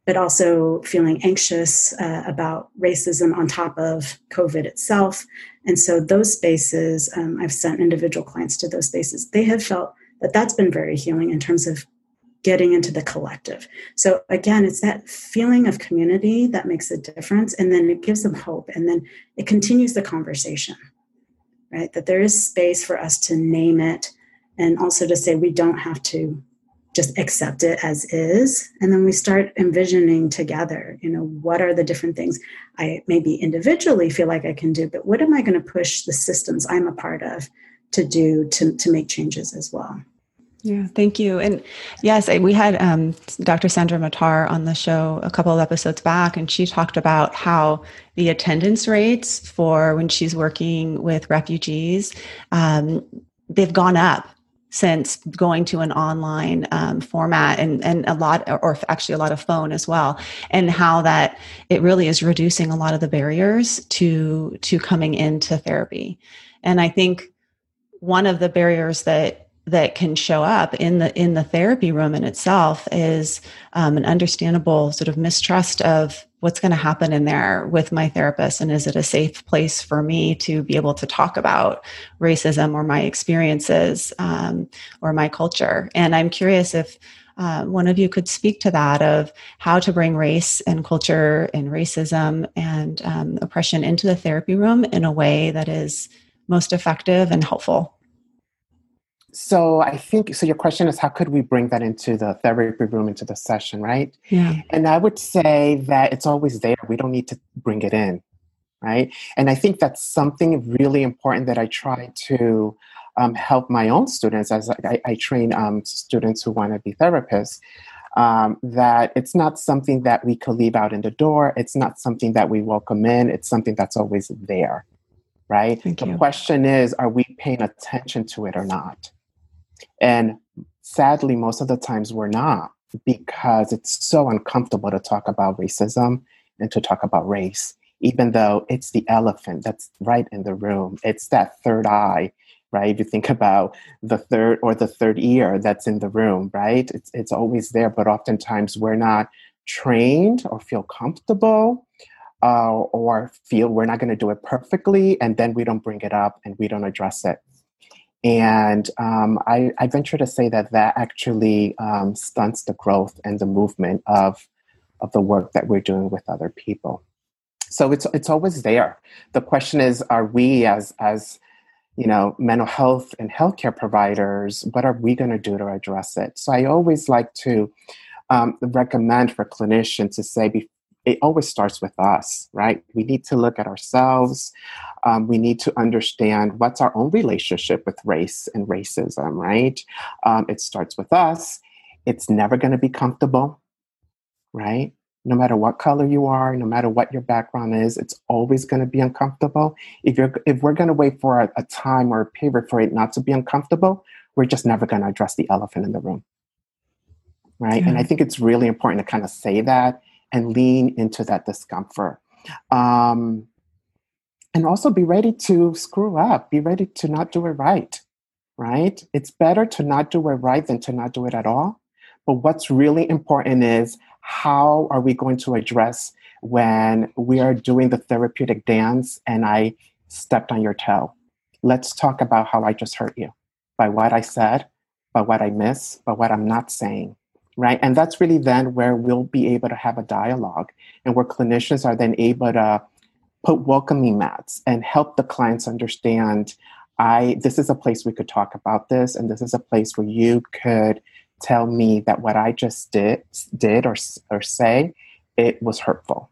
but also feeling anxious uh, about racism on top of COVID itself. And so, those spaces, um, I've sent individual clients to those spaces, they have felt that that's been very healing in terms of getting into the collective. So, again, it's that feeling of community that makes a difference. And then it gives them hope. And then it continues the conversation, right? That there is space for us to name it and also to say we don't have to just accept it as is and then we start envisioning together you know what are the different things i maybe individually feel like i can do but what am i going to push the systems i'm a part of to do to, to make changes as well yeah, thank you. And yes, we had um, Dr. Sandra Mattar on the show a couple of episodes back, and she talked about how the attendance rates for when she's working with refugees, um, they've gone up since going to an online um, format and, and a lot or actually a lot of phone as well and how that it really is reducing a lot of the barriers to to coming into therapy. And i think one of the barriers that that can show up in the in the therapy room in itself is um, an understandable sort of mistrust of what's going to happen in there with my therapist and is it a safe place for me to be able to talk about racism or my experiences um, or my culture? And i'm curious if uh, one of you could speak to that of how to bring race and culture and racism and um, oppression into the therapy room in a way that is most effective and helpful so I think so. Your question is how could we bring that into the therapy room, into the session, right? Yeah. And I would say that it's always there. We don't need to bring it in, right? And I think that's something really important that I try to um, help my own students as I, I train um, students who want to be therapists. Um, that it's not something that we could leave out in the door. It's not something that we welcome in. It's something that's always there, right? Thank the you. question is, are we paying attention to it or not? And sadly, most of the times we're not. because it's so uncomfortable to talk about racism and to talk about race, even though it's the elephant that's right in the room. It's that third eye, right? If you think about the third or the third ear that's in the room, right? It's, it's always there, but oftentimes we're not trained or feel comfortable uh, or feel we're not going to do it perfectly, and then we don't bring it up and we don't address it. And um, I, I, venture to say that that actually um, stunts the growth and the movement of, of the work that we're doing with other people. So it's, it's always there. The question is, are we as, as you know, mental health and healthcare providers, what are we going to do to address it? So I always like to um, recommend for clinicians to say it always starts with us, right? We need to look at ourselves. Um, we need to understand what's our own relationship with race and racism, right? Um, it starts with us. It's never going to be comfortable, right? No matter what color you are, no matter what your background is, it's always going to be uncomfortable. If you're, if we're going to wait for a, a time or a period for it not to be uncomfortable, we're just never going to address the elephant in the room, right? Yeah. And I think it's really important to kind of say that and lean into that discomfort. Um, and also be ready to screw up, be ready to not do it right, right? It's better to not do it right than to not do it at all. But what's really important is how are we going to address when we are doing the therapeutic dance and I stepped on your toe? Let's talk about how I just hurt you by what I said, by what I miss, by what I'm not saying right? And that's really then where we'll be able to have a dialogue and where clinicians are then able to put welcoming mats and help the clients understand I this is a place we could talk about this and this is a place where you could tell me that what I just did did or or say it was hurtful.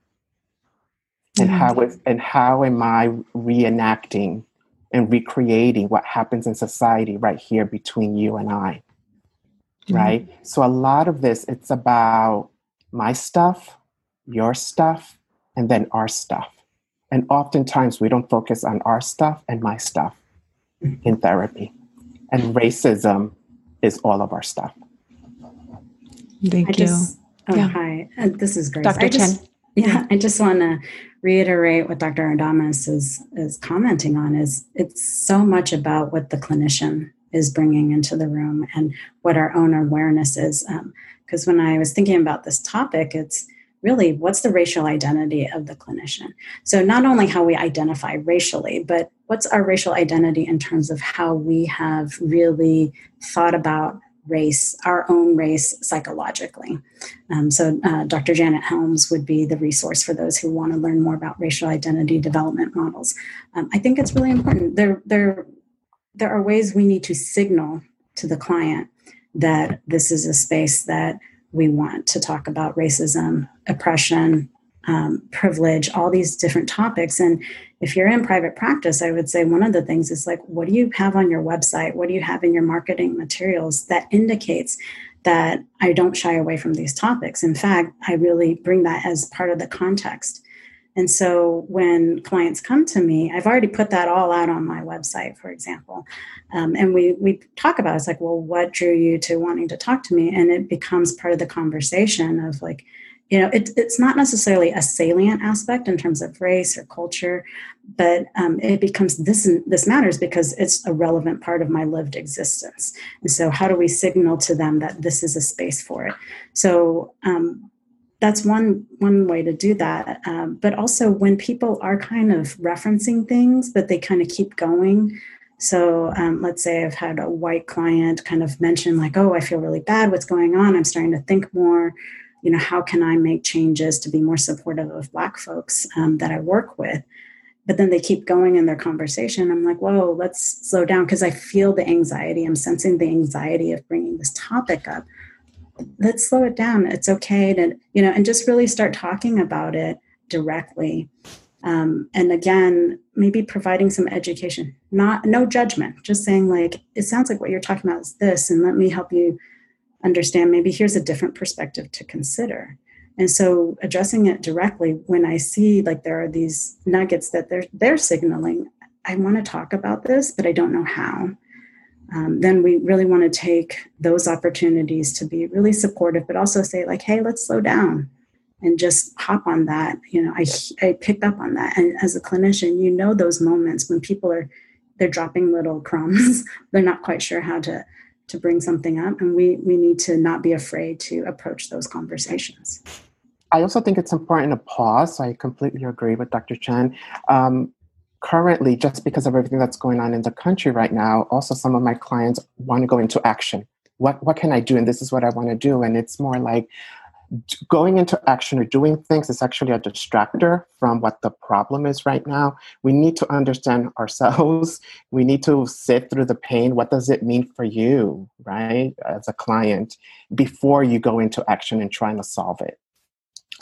Mm-hmm. And how it, and how am I reenacting and recreating what happens in society right here between you and I? Mm-hmm. right? So a lot of this, it's about my stuff, your stuff, and then our stuff. And oftentimes we don't focus on our stuff and my stuff mm-hmm. in therapy. And racism is all of our stuff. Thank I you. Just, oh, yeah. Hi, uh, this is Grace. Dr. Chen. Yeah, I just want to reiterate what Dr. Adames is, is commenting on is it's so much about what the clinician is bringing into the room and what our own awareness is. Because um, when I was thinking about this topic, it's really what's the racial identity of the clinician? So, not only how we identify racially, but what's our racial identity in terms of how we have really thought about race, our own race psychologically. Um, so, uh, Dr. Janet Helms would be the resource for those who want to learn more about racial identity development models. Um, I think it's really important. They're, they're there are ways we need to signal to the client that this is a space that we want to talk about racism, oppression, um, privilege, all these different topics. And if you're in private practice, I would say one of the things is like, what do you have on your website? What do you have in your marketing materials that indicates that I don't shy away from these topics? In fact, I really bring that as part of the context and so when clients come to me, I've already put that all out on my website, for example. Um, and we, we talk about it. it's like, well, what drew you to wanting to talk to me? And it becomes part of the conversation of like, you know, it, it's not necessarily a salient aspect in terms of race or culture, but um, it becomes this this matters because it's a relevant part of my lived existence. And so, how do we signal to them that this is a space for it? So, um, that's one one way to do that. Um, but also when people are kind of referencing things but they kind of keep going. So um, let's say i've had a white client kind of mention like oh i feel really bad. What's going on? I'm starting to think more. You know how can i make changes to be more supportive of black folks um, that i work with? But then they keep going in their conversation. I'm like whoa let's slow down because i feel the anxiety. I'm sensing the anxiety of bringing this topic up let's slow it down. It's okay to, you know, and just really start talking about it directly. Um, and again, maybe providing some education, not no judgment, just saying like, it sounds like what you're talking about is this, and let me help you understand. Maybe here's a different perspective to consider. And so addressing it directly when I see like there are these nuggets that they're they're signaling, I want to talk about this, but I don't know how. Um, then we really want to take those opportunities to be really supportive, but also say, like, hey, let's slow down and just hop on that. You know, I, I picked up on that. And as a clinician, you know those moments when people are they're dropping little crumbs. they're not quite sure how to to bring something up. And we we need to not be afraid to approach those conversations. I also think it's important to pause. I completely agree with Dr. Chen. Um, currently, just because of everything that's going on in the country right now, also some of my clients want to go into action. What what can I do? And this is what I want to do. And it's more like going into action or doing things is actually a distractor from what the problem is right now. We need to understand ourselves. We need to sit through the pain. What does it mean for you, right, as a client, before you go into action and trying to solve it?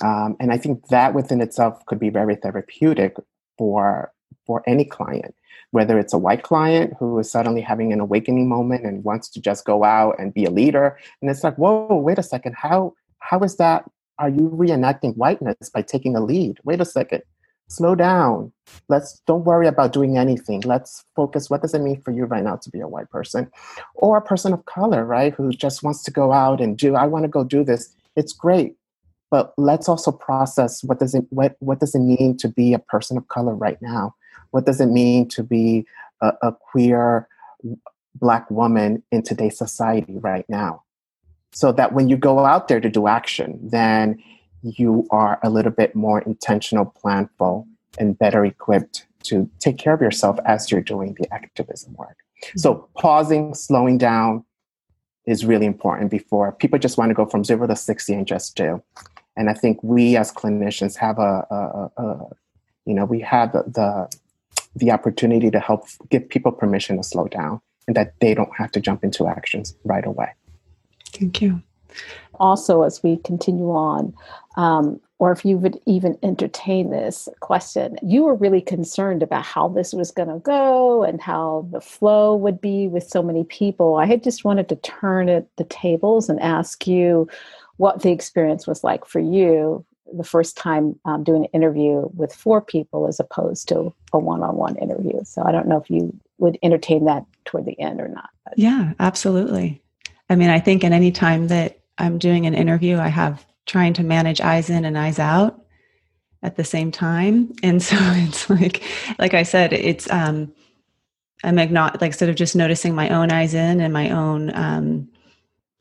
Um, and I think that within itself could be very therapeutic for for any client, whether it's a white client who is suddenly having an awakening moment and wants to just go out and be a leader, and it's like, whoa, wait a second, how how is that? Are you reenacting whiteness by taking a lead? Wait a second, slow down. Let's don't worry about doing anything. Let's focus. What does it mean for you right now to be a white person, or a person of color, right, who just wants to go out and do? I want to go do this. It's great but let's also process what does it what, what does it mean to be a person of color right now what does it mean to be a, a queer black woman in today's society right now? So that when you go out there to do action then you are a little bit more intentional planful and better equipped to take care of yourself as you're doing the activism work. So mm-hmm. pausing slowing down is really important before people just want to go from zero to 60 and just do. And I think we as clinicians have a, a, a you know, we have the, the the opportunity to help give people permission to slow down and that they don't have to jump into actions right away. Thank you. Also, as we continue on, um, or if you would even entertain this question, you were really concerned about how this was going to go and how the flow would be with so many people. I had just wanted to turn it the tables and ask you what the experience was like for you the first time um, doing an interview with four people as opposed to a one-on-one interview so i don't know if you would entertain that toward the end or not but. yeah absolutely i mean i think in any time that i'm doing an interview i have trying to manage eyes in and eyes out at the same time and so it's like like i said it's um i'm not like sort of just noticing my own eyes in and my own um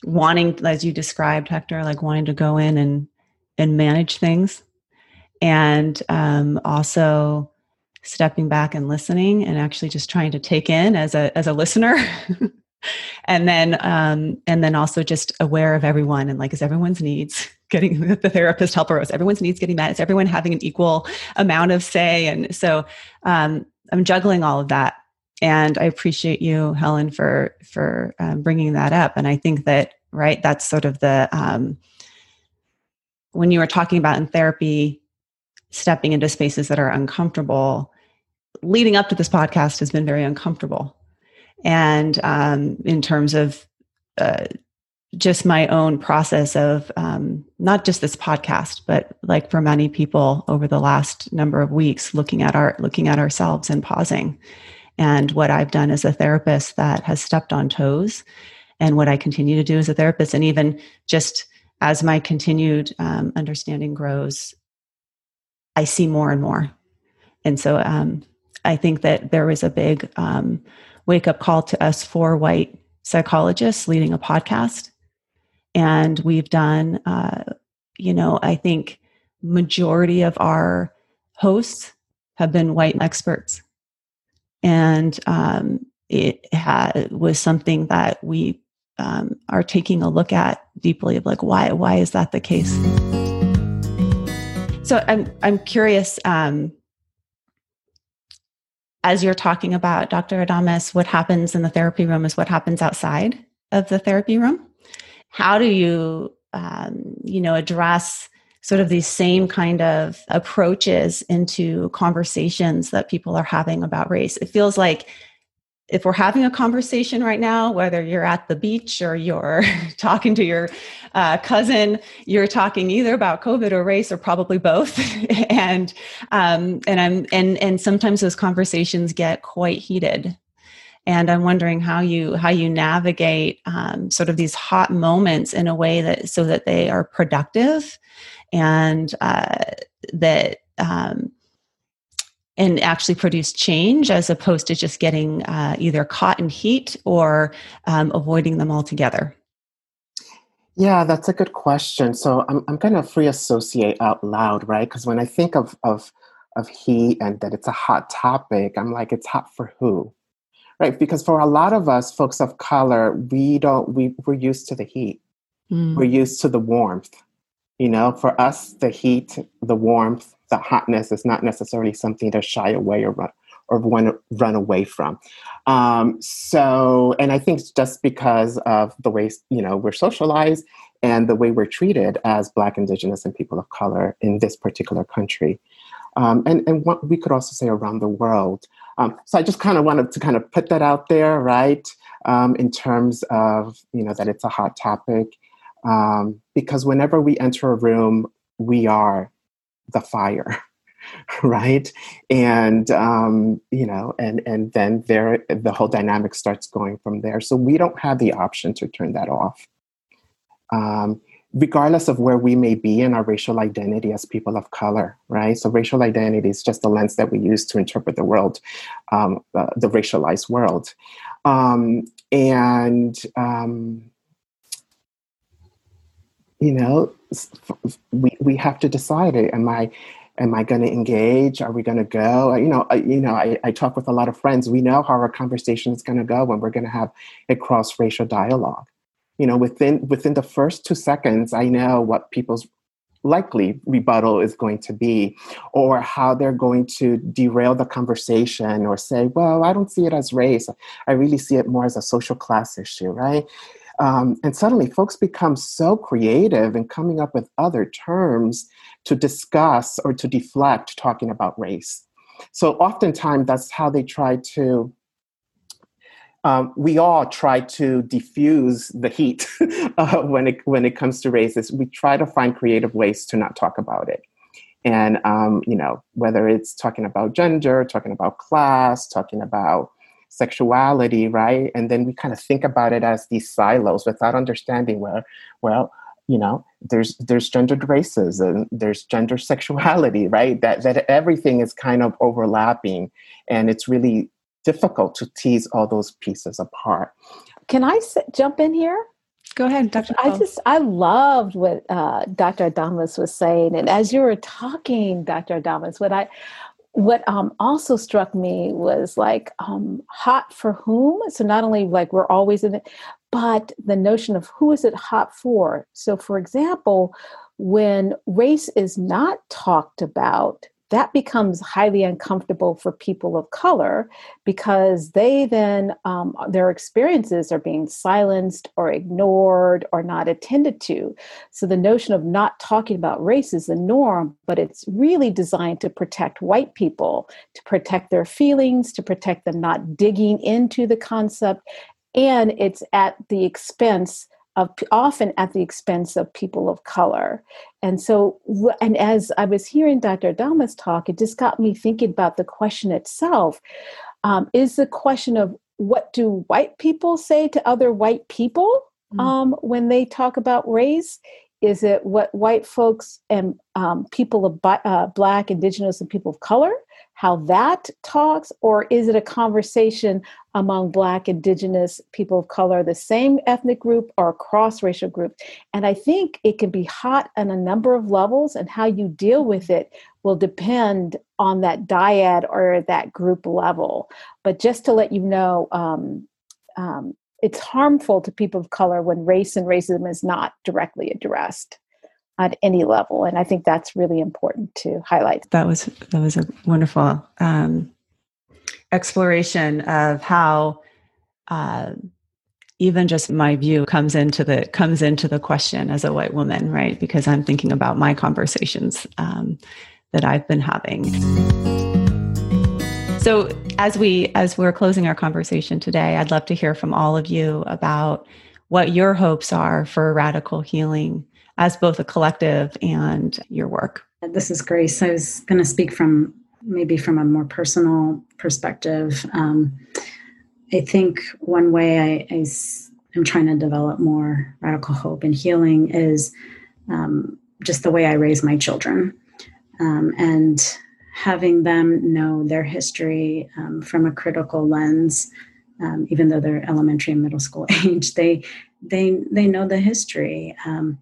wanting as you described hector like wanting to go in and and manage things. And um, also stepping back and listening and actually just trying to take in as a as a listener. And then um, and then also just aware of everyone and like is everyone's needs getting the therapist helper is everyone's needs getting met is everyone having an equal amount of say? And so um, i'm juggling all of that. And i appreciate you helen for for um, bringing that up. And i think that right that's sort of the um, when you were talking about in therapy stepping into spaces that are uncomfortable leading up to this podcast has been very uncomfortable. And um, in terms of uh, just my own process of um, not just this podcast but like for many people over the last number of weeks looking at our looking at ourselves and pausing. And what I've done as a therapist that has stepped on toes, and what I continue to do as a therapist, and even just as my continued um, understanding grows, I see more and more. And so um, I think that there was a big um, wake up call to us four white psychologists leading a podcast. And we've done, uh, you know, I think majority of our hosts have been white experts and um, it had, was something that we um, are taking a look at deeply of like why why is that the case so i'm i'm curious um, as you're talking about dr adames what happens in the therapy room is what happens outside of the therapy room how do you um, you know address sort of these same kind of approaches into conversations that people are having about race. It feels like if we're having a conversation right now, whether you're at the beach or you're talking to your uh, cousin, you're talking either about COVID or race, or probably both. and um, and I'm and and sometimes those conversations get quite heated. and i'm wondering how you how you navigate um, sort of these hot moments in a way that so that they are productive and uh, that um, and actually produce change as opposed to just getting uh, either caught in heat or um, avoiding them altogether yeah, that's a good question. So I'm, I'm going to free associate out loud, right? Because when I think of, of, of heat and that it's a hot topic, I'm like, it's hot for who? Right? Because for a lot of us, folks of color, we don't, we, we're used to the heat. Mm. We're used to the warmth. You know, for us, the heat, the warmth, the hotness is not necessarily something to shy away or run, or run, run away from. Um, so, and I think just because of the way, you know, we're socialized and the way we're treated as Black, Indigenous, and people of color in this particular country. Um, and and what we could also say around the world. Um, so I just kind of wanted to kind of put that out there, right? Um, in terms of you know that it's a hot topic, um, because whenever we enter a room, we are the fire. right? And um, you know and and then there the whole dynamic starts going from there. So we don't have the option to turn that off. Um, regardless of where we may be in our racial identity as people of color right? So racial identity is just the lens that we use to interpret the world um, uh, the racialized world. Um, and um, you know we, we have to decide eh, am i am I going to engage? Are we going to go? You know, I, you know, I, I talk with a lot of friends. We know how our conversation is going to go when we're going to have a cross racial dialogue. You know, within within the first two seconds, I know what people's likely rebuttal is going to be, or how they're going to derail the conversation, or say, "Well, I don't see it as race. I really see it more as a social class issue." Right? Um, and suddenly, folks become so creative in coming up with other terms to discuss or to deflect talking about race. So, oftentimes, that's how they try to. Um, we all try to diffuse the heat uh, when it when it comes to races. We try to find creative ways to not talk about it, and um, you know whether it's talking about gender, talking about class, talking about sexuality, right? And then we kind of think about it as these silos without understanding where, well, you know, there's there's gendered races and there's gender sexuality, right? That that everything is kind of overlapping, and it's really difficult to tease all those pieces apart. Can I s- jump in here? Go ahead, Dr. I just I loved what uh, Dr. Adames was saying, and as you were talking, Dr. Adames, what I what um, also struck me was like um, hot for whom? So not only like we're always in it but the notion of who is it hot for? So for example when race is not talked about that becomes highly uncomfortable for people of color because they then um, their experiences are being silenced or ignored or not attended to. So the notion of not talking about race is the norm but it's really designed to protect white people to protect their feelings to protect them not digging into the concept. And it's at the expense of often at the expense of people of color. And so, and as I was hearing Dr. Adames talk, it just got me thinking about the question itself. Um, is the question of what do white people say to other white people mm. um, when they talk about race? Is it what white folks and um, people of uh, Black, Indigenous, and people of color how that talks, or is it a conversation among Black, Indigenous, people of color, the same ethnic group or cross racial group? And I think it can be hot on a number of levels, and how you deal with it will depend on that dyad or that group level. But just to let you know, um, um, it's harmful to people of color when race and racism is not directly addressed at any level and i think that's really important to highlight. That was that was a wonderful um, exploration of how uh, even just my view comes into the comes into the question as a white woman right? Because i'm thinking about my conversations um, that i've been having. So as we as we're closing our conversation today i'd love to hear from all of you about what your hopes are for radical healing as both a collective and your work. This is Grace. I was going to speak from maybe from a more personal perspective. Um, I think one way I, am trying to develop more radical hope and healing is um, just the way I raise my children um, and having them know their history um, from a critical lens. Um, even though they're elementary and middle school age, they they they know the history. Um,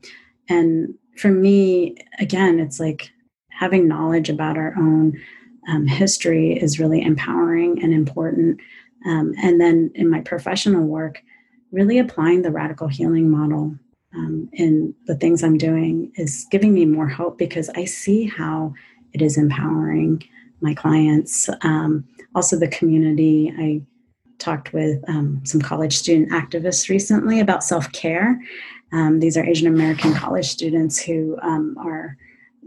and for me, again, it's like having knowledge about our own um, history is really empowering and important. Um, and then in my professional work, really applying the radical healing model um, in the things I'm doing is giving me more hope because I see how it is empowering my clients, um, also the community. I talked with um, some college student activists recently about self care. Um, these are Asian American college students who um, are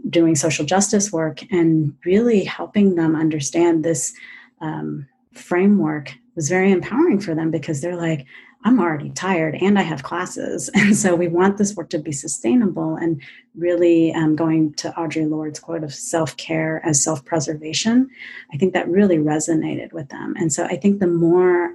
doing social justice work and really helping them understand this um, framework was very empowering for them because they're like, I'm already tired and I have classes. And so we want this work to be sustainable and really um, going to Audre Lorde's quote of self care as self preservation. I think that really resonated with them. And so I think the more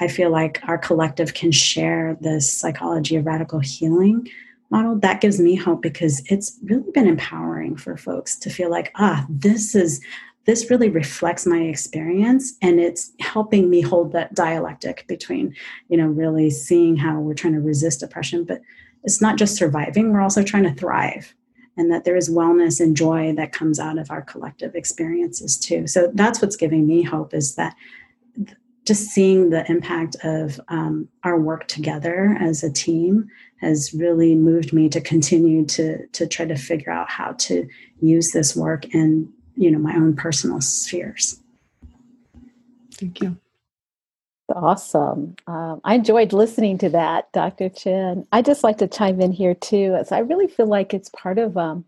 I feel like our collective can share this psychology of radical healing model, that gives me hope because it's really been empowering for folks to feel like, ah, this is this really reflects my experience and it's helping me hold that dialectic between you know really seeing how we're trying to resist oppression but it's not just surviving. We're also trying to thrive and that there is wellness and joy that comes out of our collective experiences too. So that's what's giving me hope is that just seeing the impact of um, our work together as a team has really moved me to continue to to try to figure out how to use this work in you know my own personal spheres. Thank you. Awesome. Um, i enjoyed listening to that dr chen. I just like to chime in here too as i really feel like it's part of um,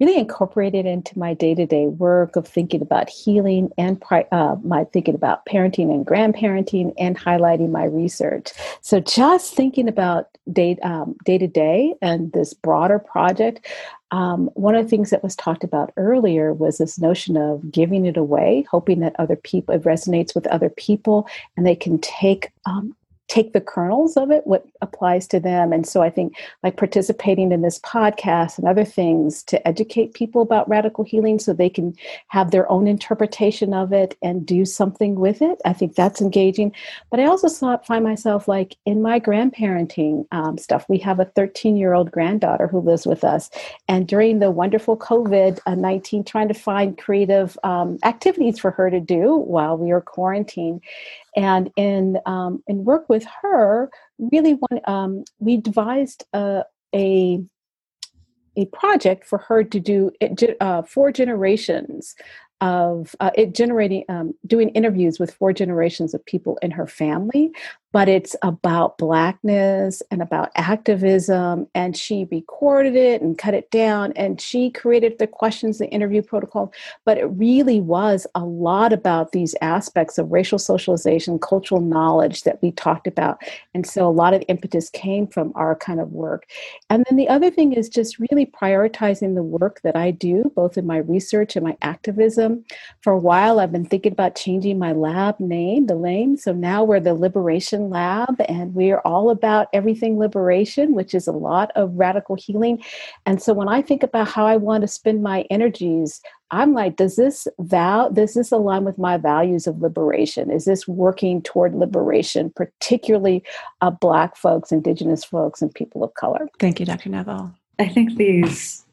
really incorporated into my day-to-day work of thinking about healing and uh, my thinking about parenting and grandparenting and highlighting my research. So just thinking about day, um, day-to-day and this broader project um, one of the things that was talked about earlier was this notion of giving it away, hoping that other people, it resonates with other people and they can take um, take the kernels of it, what applies to them. And so I think like participating in this podcast and other things to educate people about radical healing so they can have their own interpretation of it and do something with it. I think that's engaging. But I also saw, find myself like in my grandparenting um, stuff, we have a 13 year old granddaughter who lives with us. And during the wonderful COVID 19, trying to find creative um, activities for her to do while we were quarantined and in um, in work with her, really, um, we devised a, a a project for her to do it, uh, four generations of uh, it generating um, doing interviews with four generations of people in her family but it's about blackness and about activism and she recorded it and cut it down and she created the questions the interview protocol but it really was a lot about these aspects of racial socialization cultural knowledge that we talked about and so a lot of impetus came from our kind of work. And then the other thing is just really prioritizing the work that i do both in my research and my activism. For a while i've been thinking about changing my lab name the name so now we're the liberation Liberation Lab, and we are all about everything liberation, which is a lot of radical healing. And so when I think about how I want to spend my energies, I'm like, does this vow, does this align with my values of liberation? Is this working toward liberation, particularly of Black folks, Indigenous folks, and people of color? Thank you, Dr. Neville. I think these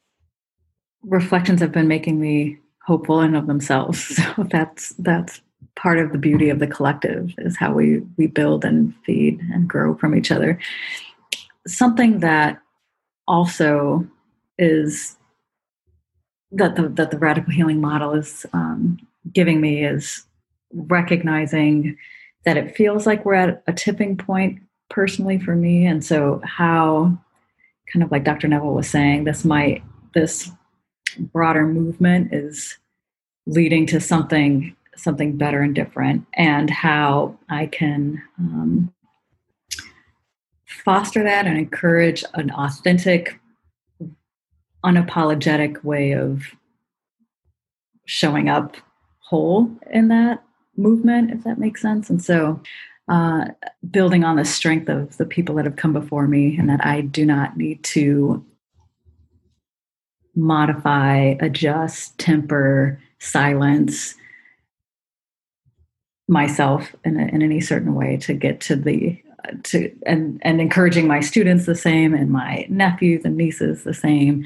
reflections have been making me hopeful in of themselves. So that's that's part of the beauty of the collective is how we we build and feed and grow from each other. Something that also is that the that the radical healing model is um, giving me is recognizing that it feels like we're at a tipping point personally for me. And so how kind of like dr neville was saying this might this broader movement is leading to something something better and different and how I can um, foster that and encourage an authentic, unapologetic way of showing up whole in that movement, if that makes sense. And so uh, building on the strength of the people that have come before me, and that I do not need to modify, adjust, temper, silence myself in, a, in any certain way to get to the to and and encouraging my students the same and my nephews and nieces the same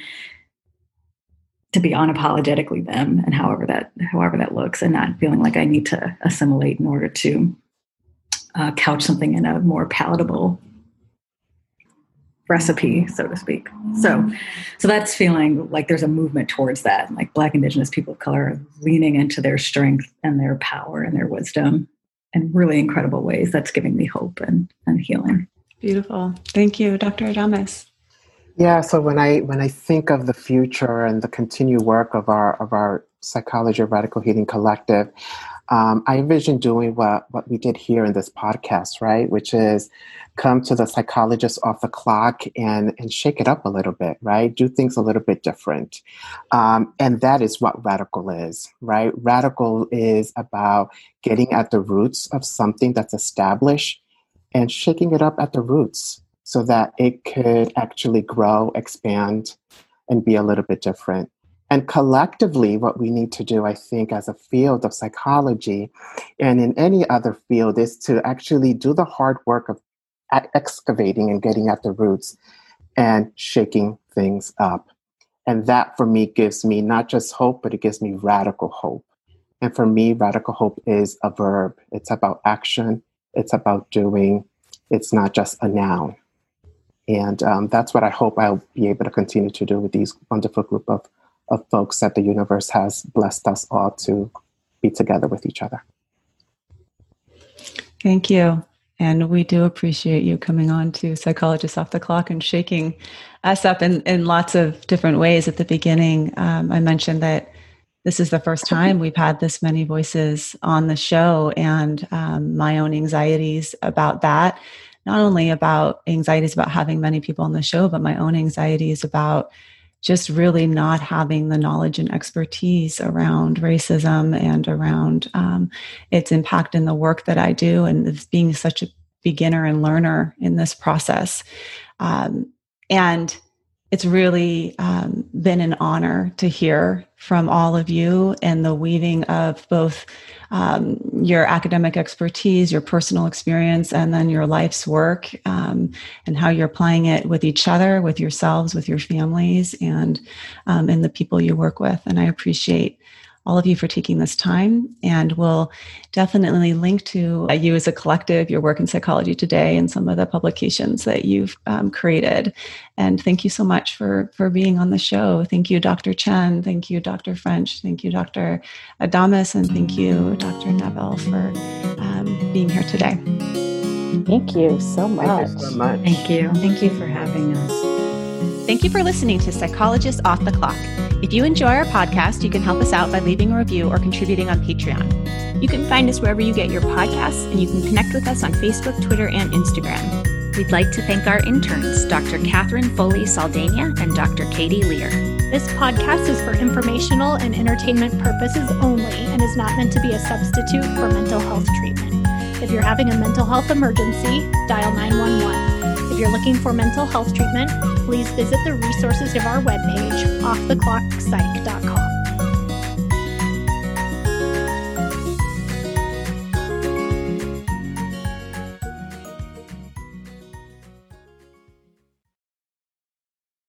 to be unapologetically them and however that however that looks and not feeling like i need to assimilate in order to uh, couch something in a more palatable recipe so to speak. So so that's feeling like there's a movement towards that like black indigenous people of color leaning into their strength and their power and their wisdom in really incredible ways. That's giving me hope and, and healing. Beautiful. Thank you dr adames. Yeah so when i when i think of the future and the continued work of our of our psychology of radical healing collective um, I envision doing what, what we did here in this podcast, right? Which is come to the psychologist off the clock and, and shake it up a little bit, right? Do things a little bit different. Um, and that is what radical is, right? Radical is about getting at the roots of something that's established and shaking it up at the roots so that it could actually grow, expand, and be a little bit different. And collectively, what we need to do, I think, as a field of psychology and in any other field, is to actually do the hard work of excavating and getting at the roots and shaking things up. And that for me gives me not just hope, but it gives me radical hope. And for me, radical hope is a verb. It's about action, it's about doing, it's not just a noun. And um, that's what I hope I'll be able to continue to do with these wonderful group of of folks that the universe has blessed us all to be together with each other. Thank you. And we do appreciate you coming on to Psychologists Off the Clock and shaking us up in, in lots of different ways at the beginning. Um, I mentioned that this is the first time we've had this many voices on the show, and um, my own anxieties about that. Not only about anxieties about having many people on the show, but my own anxieties about just really not having the knowledge and expertise around racism and around um, its impact in the work that I do, and being such a beginner and learner in this process. Um, and it's really um, been an honor to hear from all of you and the weaving of both um, your academic expertise, your personal experience, and then your life's work um, and how you're applying it with each other, with yourselves, with your families, and um, and the people you work with. And I appreciate all of you for taking this time. And we'll definitely link to uh, you as a collective, your work in psychology today, and some of the publications that you've um, created. And thank you so much for, for being on the show. Thank you, Dr. Chen. Thank you, Dr. French. Thank you, Dr. Adames. And thank you, Dr. Neville, for um, being here today. Thank you so much. Thank you so much. Thank you. Thank you for having us. Thank you for listening to Psychologists Off the Clock. If you enjoy our podcast, you can help us out by leaving a review or contributing on Patreon. You can find us wherever you get your podcasts, and you can connect with us on Facebook, Twitter, and Instagram. We'd like to thank our interns, Dr. Catherine Foley Saldana and Dr. Katie Lear. This podcast is for informational and entertainment purposes only and is not meant to be a substitute for mental health treatment. If you're having a mental health emergency, dial 911. If you're looking for mental health treatment, please visit the resources of our webpage, offtheclockpsych.com.